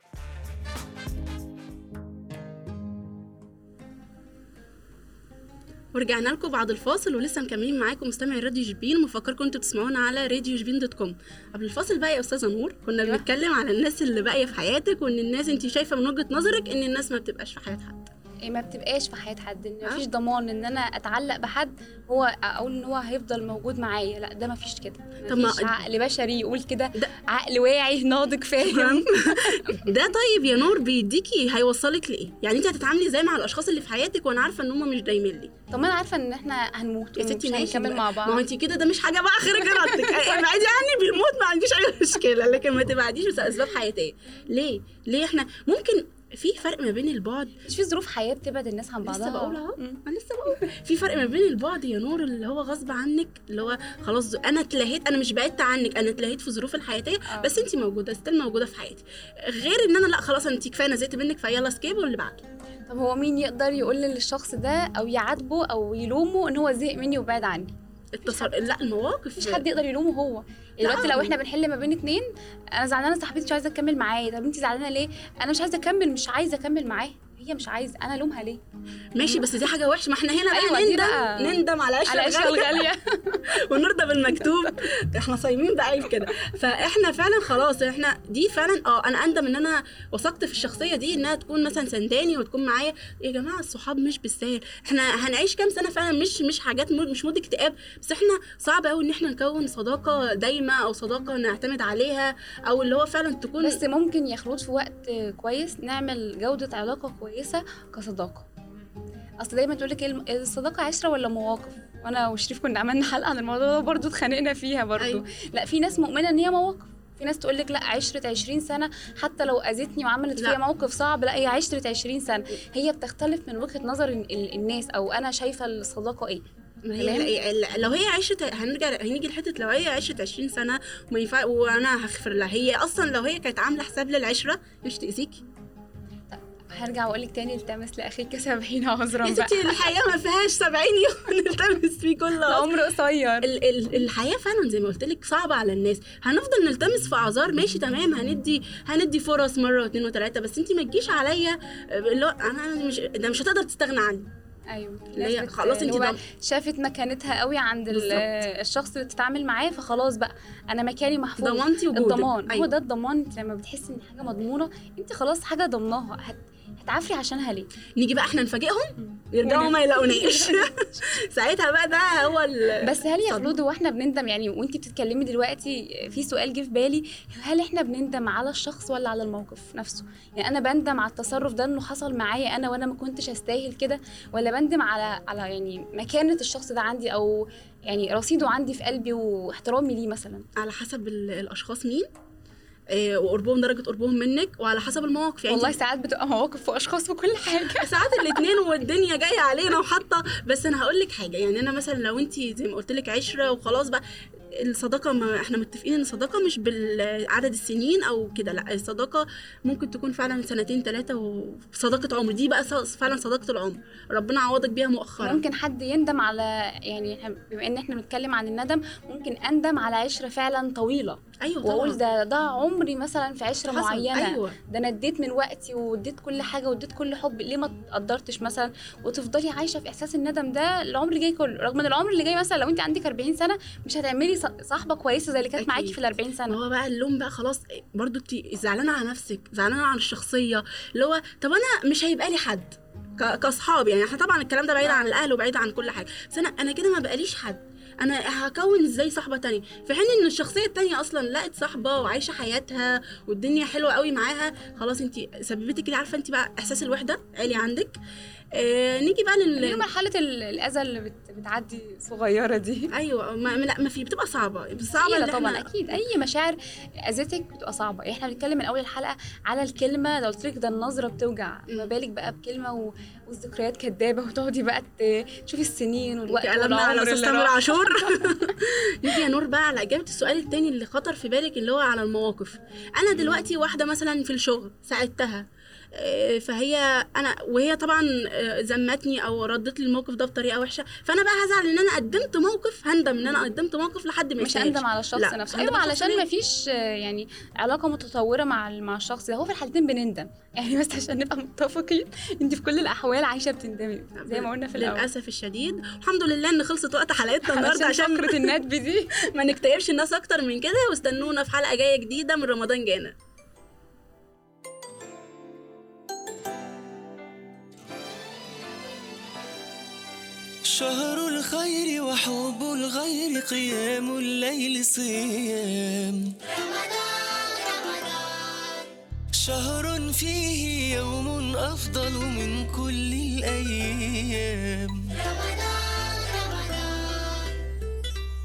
[SPEAKER 6] ورجعنا لكم بعد الفاصل ولسه مكملين معاكم مستمعي راديو شيبين. ومفكركم أنتوا تسمعونا على راديو شيبين dot com. قبل الفاصل بقى يا أستاذة نور كنا
[SPEAKER 5] أيوة.
[SPEAKER 6] بنتكلم على الناس اللي باقية في حياتك وإن الناس انت شايفة من وجهة نظرك إن الناس ما بتبقاش في
[SPEAKER 5] إيه ما بتبقاش في حياة حد إن مفيش ضمان إن أنا أتعلق بحد هو أقول إن هو هيفضل موجود معايا لأ ده مفيش كده.
[SPEAKER 6] طب ما-
[SPEAKER 5] مفيش عقل بشري يقول كده عقل واعي ناضج فاهم؟
[SPEAKER 6] ده طيب يا نور بيديكي هيوصلك لإيه؟ يعني أنت هتتعاملي إزاي مع الأشخاص اللي في حياتك وأنا عارفة إن هم مش دايمين لي؟
[SPEAKER 5] طب ما أنا عارفة إن إحنا هنموت
[SPEAKER 6] يا ستي ماشي.
[SPEAKER 5] هنكمل. مع بعض.
[SPEAKER 6] ما هو أنت كده ده مش حاجة بقى خارج ارادتك ابعدي عني بالموت ما عنديش أي مشكلة لكن ما تبعديش بس أسباب حياتية. ليه؟ ليه إحنا ممكن في فرق ما بين البعد.
[SPEAKER 5] مش في ظروف حياة بتبعد الناس عن بعضها؟
[SPEAKER 6] لسه بقول اهو أنا لسه بقول في فرق ما بين البعد يا نور اللي هو غصب عنك اللي هو خلاص أنا اتلهيت أنا مش بعدت عنك أنا اتلهيت في الظروف الحياتية
[SPEAKER 5] آه.
[SPEAKER 6] بس انت موجودة still موجودة في حياتي. غير إن أنا لأ خلاص انت كفاية أنا زهقت منك فيلا skip واللي بعده.
[SPEAKER 5] طب هو مين يقدر يقول للشخص ده أو يعاتبه أو يلومه إن هو زهق مني وبعد عني؟
[SPEAKER 6] التصر... لا المواقف
[SPEAKER 5] مفيش حد يقدر يلومه هو. دلوقتي لو إحنا بنحل ما بين اتنين أنا زعلانة صاحبتي مش عايزة تكمل معايا. طب انت زعلانة ليه؟ أنا مش عايزة اكمل مش عايزة اكمل معاها هي مش عايزه أنا الومها ليه؟
[SPEAKER 6] ماشي بس دي حاجة وحشة. ما إحنا هنا بقى
[SPEAKER 5] أيوة، دي
[SPEAKER 6] نندم
[SPEAKER 5] بقى-
[SPEAKER 6] نندم على
[SPEAKER 5] على العشرة الغالية.
[SPEAKER 6] ونرضى بالمكتوب. إحنا صايمين عيب كده. فاحنا فعلا خلاص إحنا دي فعلا آه أنا أندم إن أنا وثقت في الشخصية دي إنها تكون مثلا سنداني وتكون معايا. يا جماعة الصحاب مش بالسهل. إحنا هنعيش كام سنة فعلا؟ مش مش حاجات mood مش mood اكتئاب. بس إحنا صعب قوي إن إحنا نكون صداقة دايمة أو صداقة نعتمد عليها أو اللي هو فعلا تكون
[SPEAKER 5] بس ممكن خلود في وقت كويس نعمل جودة علاقة كويسة. كصداقة. أصل دايما تقول لك الصداقة عشرة ولا مواقف؟ وأنا وشريف كنا عملنا حلقة عن الموضوع ده برضه اتخانقنا فيها برضه
[SPEAKER 6] أيوة.
[SPEAKER 5] لا في ناس مؤمنة إن هي مواقف. في ناس تقول لك لا عشرة 20 سنة حتى لو أذتني وعملت
[SPEAKER 6] لا.
[SPEAKER 5] فيها موقف صعب لا هي عشرة 20 سنة. هي بتختلف من وجهة نظر ال- ال- الناس أو أنا شايفة الصداقة إيه.
[SPEAKER 6] هي لو هي عشت هنرجع هنيجي لحتة لو هي عشت 20 سنة وما ينفع وأنا هغفر لها. هي أصلا لو هي كانت عاملة حساب للعشرة مش تأذيكي.
[SPEAKER 5] هرجع واقول لك تاني التمس لاخيك سبعين عذرا
[SPEAKER 6] يا
[SPEAKER 5] بقى.
[SPEAKER 6] ستي الحياة ما فيهاش 70 يوم نلتمس فيه كل
[SPEAKER 5] العمر قصير.
[SPEAKER 6] ال- ال- الحياة فعلا زي ما قلت لك صعبة على الناس. هنفضل نلتمس في أعذار ماشي تمام هندي هندي فرص مرة واثنين وثلاثه بس انت ما تجيش عليا اللي هو أنا مش ده مش هتقدر تستغنى عني.
[SPEAKER 5] أيوه.
[SPEAKER 6] اللي هي خلاص انت
[SPEAKER 5] هو شافت مكانتها قوي عند. الشخص اللي بتتعامل معاه فخلاص بقى أنا مكاني محفوظ.
[SPEAKER 6] ضمنتي وجودك.
[SPEAKER 5] الضمان. هو
[SPEAKER 6] أيوة.
[SPEAKER 5] ده الضمان. انت لما بتحسي إن حاجة مضمونة انت خلاص حاجة ضمناها. هت... هتعافري عشانها ليه؟
[SPEAKER 6] نيجي بقى إحنا نفاجئهم يرجعوا ما يلاقوناش ساعتها بقى ده هو ال-
[SPEAKER 5] بس هل يا خلود هو إحنا بندم يعني وانت بتتكلمي دلوقتي في سؤال جه في بالي هل إحنا بنندم على الشخص ولا على الموقف نفسه؟ يعني أنا بندم على التصرف ده إنه حصل معايا أنا وأنا ما كنتش أستاهل كده ولا بندم على على يعني مكانة الشخص ده عندي أو يعني رصيده عندي في قلبي واحترامي ليه مثلا؟
[SPEAKER 6] على حسب ال- الأشخاص مين؟ وقربهم درجة قربهم منك وعلى حسب المواقف. يعني
[SPEAKER 5] والله ساعات بتبقى مواقف وأشخاص وكل حاجة.
[SPEAKER 6] ساعات الاثنين والدنيا جاية علينا وحاطة. بس أنا هقول لك حاجة يعني أنا مثلا لو انت زي ما قلت لك عشرة وخلاص بقى الصداقة ما إحنا متفقين إن الصداقة مش بالعدد السنين أو كده لأ الصداقة ممكن تكون فعلا سنتين ثلاثة وصداقة عمر. دي بقى فعلا صداقة العمر. ربنا عوضك بيها مؤخرا.
[SPEAKER 5] ممكن حد يندم على يعني بما إن إحنا بنتكلم عن الندم ممكن أندم على عشرة فعلا
[SPEAKER 6] طويلة.
[SPEAKER 5] أيوه
[SPEAKER 6] وأقول.
[SPEAKER 5] ده ده عمري مثلا في عشرة
[SPEAKER 6] حصل،
[SPEAKER 5] معينة.
[SPEAKER 6] أيوة.
[SPEAKER 5] ده أنا اديت من وقتي واديت كل حاجة واديت كل حب. ليه ما قدرتش مثلا وتفضلي عايشة في إحساس الندم ده العمر اللي جاي كله؟ رغم إن العمر اللي جاي مثلا لو أنت عندك 40 سنة مش هتعملي صاحبة كويسة زي اللي كانت معاكي في ال 40 سنه
[SPEAKER 6] هو بقى اللوم بقى خلاص برضو انت زعلانة على نفسك زعلانة على الشخصية اللي هو طب أنا مش هيبقى لي حد كأصحاب يعني. إحنا طبعا الكلام ده بعيد عن الأهل وبعيد عن كل حاجة. بس أنا أنا كده ما بقاليش حد. أنا هكون إزاي صاحبة تانية؟ في حين إن الشخصية التانية أصلا لقت صاحبة وعايشة حياتها والدنيا حلوة قوي معاها خلاص انت سببتي كده عارفة انت بقى إحساس الوحدة؟ عالي عندك. آه نيجي بقى لل
[SPEAKER 5] اللي هي مرحله ال- الأذى اللي بت- بتعدي صغيرة دي.
[SPEAKER 6] أيوه ما لا ما في بتبقى صعبة. صعبة
[SPEAKER 5] صعبة
[SPEAKER 6] اللي
[SPEAKER 5] طبعا
[SPEAKER 6] احنا-
[SPEAKER 5] أكيد. أي مشاعر اذتك بتبقى صعبة. إحنا بنتكلم من أول الحلقة على الكلمة لو قلت لك ده النظرة بتوجع. ما بالك بقى بكلمة و... والذكريات كدابة وتقعدي بقى تشوفي السنين والوقت
[SPEAKER 6] قلبنا على
[SPEAKER 5] أستاذ
[SPEAKER 6] تامر. عاشور. نيجي يا نور بقى على إجابة السؤال التاني اللي خطر في بالك اللي هو على المواقف. أنا دلوقتي واحدة مثلا في الشغل ساعدتها. فهي أنا وهي طبعا آه، ذمتني أو ردت لي الموقف ده بطريقة وحشة. فأنا بقى هزعل إن أنا قدمت موقف هندم إن أنا قدمت موقف لحد ما
[SPEAKER 5] مش. اندم على الشخص
[SPEAKER 6] لا،
[SPEAKER 5] نفسه.
[SPEAKER 6] هندم أيوه الشخص
[SPEAKER 5] علشان؟ ما فيش يعني علاقة متطورة مع مع الشخص. ده هو في الحالتين بنندم. يعني بس عشان نبقى متفقين انت في كل الأحوال عايشة بتندمي زي ما قلنا في الأول.
[SPEAKER 6] للأسف الشديد. الحمد لله إن خلصت وقت حلقتنا النهارده عشان
[SPEAKER 5] فقرة الندب دي.
[SPEAKER 6] ما نكتئبش الناس أكتر من كده. واستنونا في حلقة جاية جديدة من رمضان جانا.
[SPEAKER 11] شهر الخير وحب الغير قيام الليل صيام. شهر فيه يوم أفضل من كل الأيام.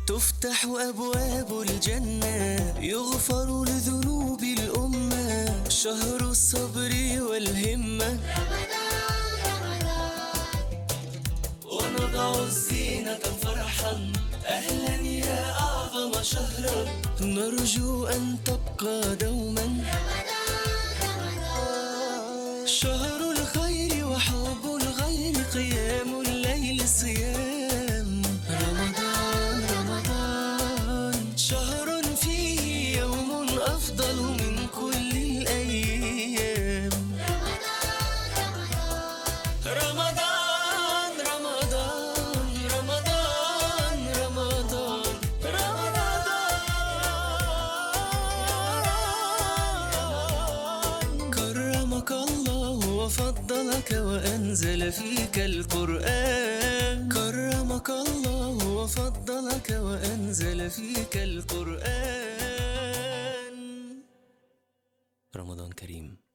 [SPEAKER 11] تفتح أبواب الجنة يغفر لذنوب الأمة. شهر الصبر والهمة. أهلا يا أعظم نرجو أن تبقى دوما. القرآن. كرمك الله وفضلك وأنزل فيك القرآن. رمضان كريم.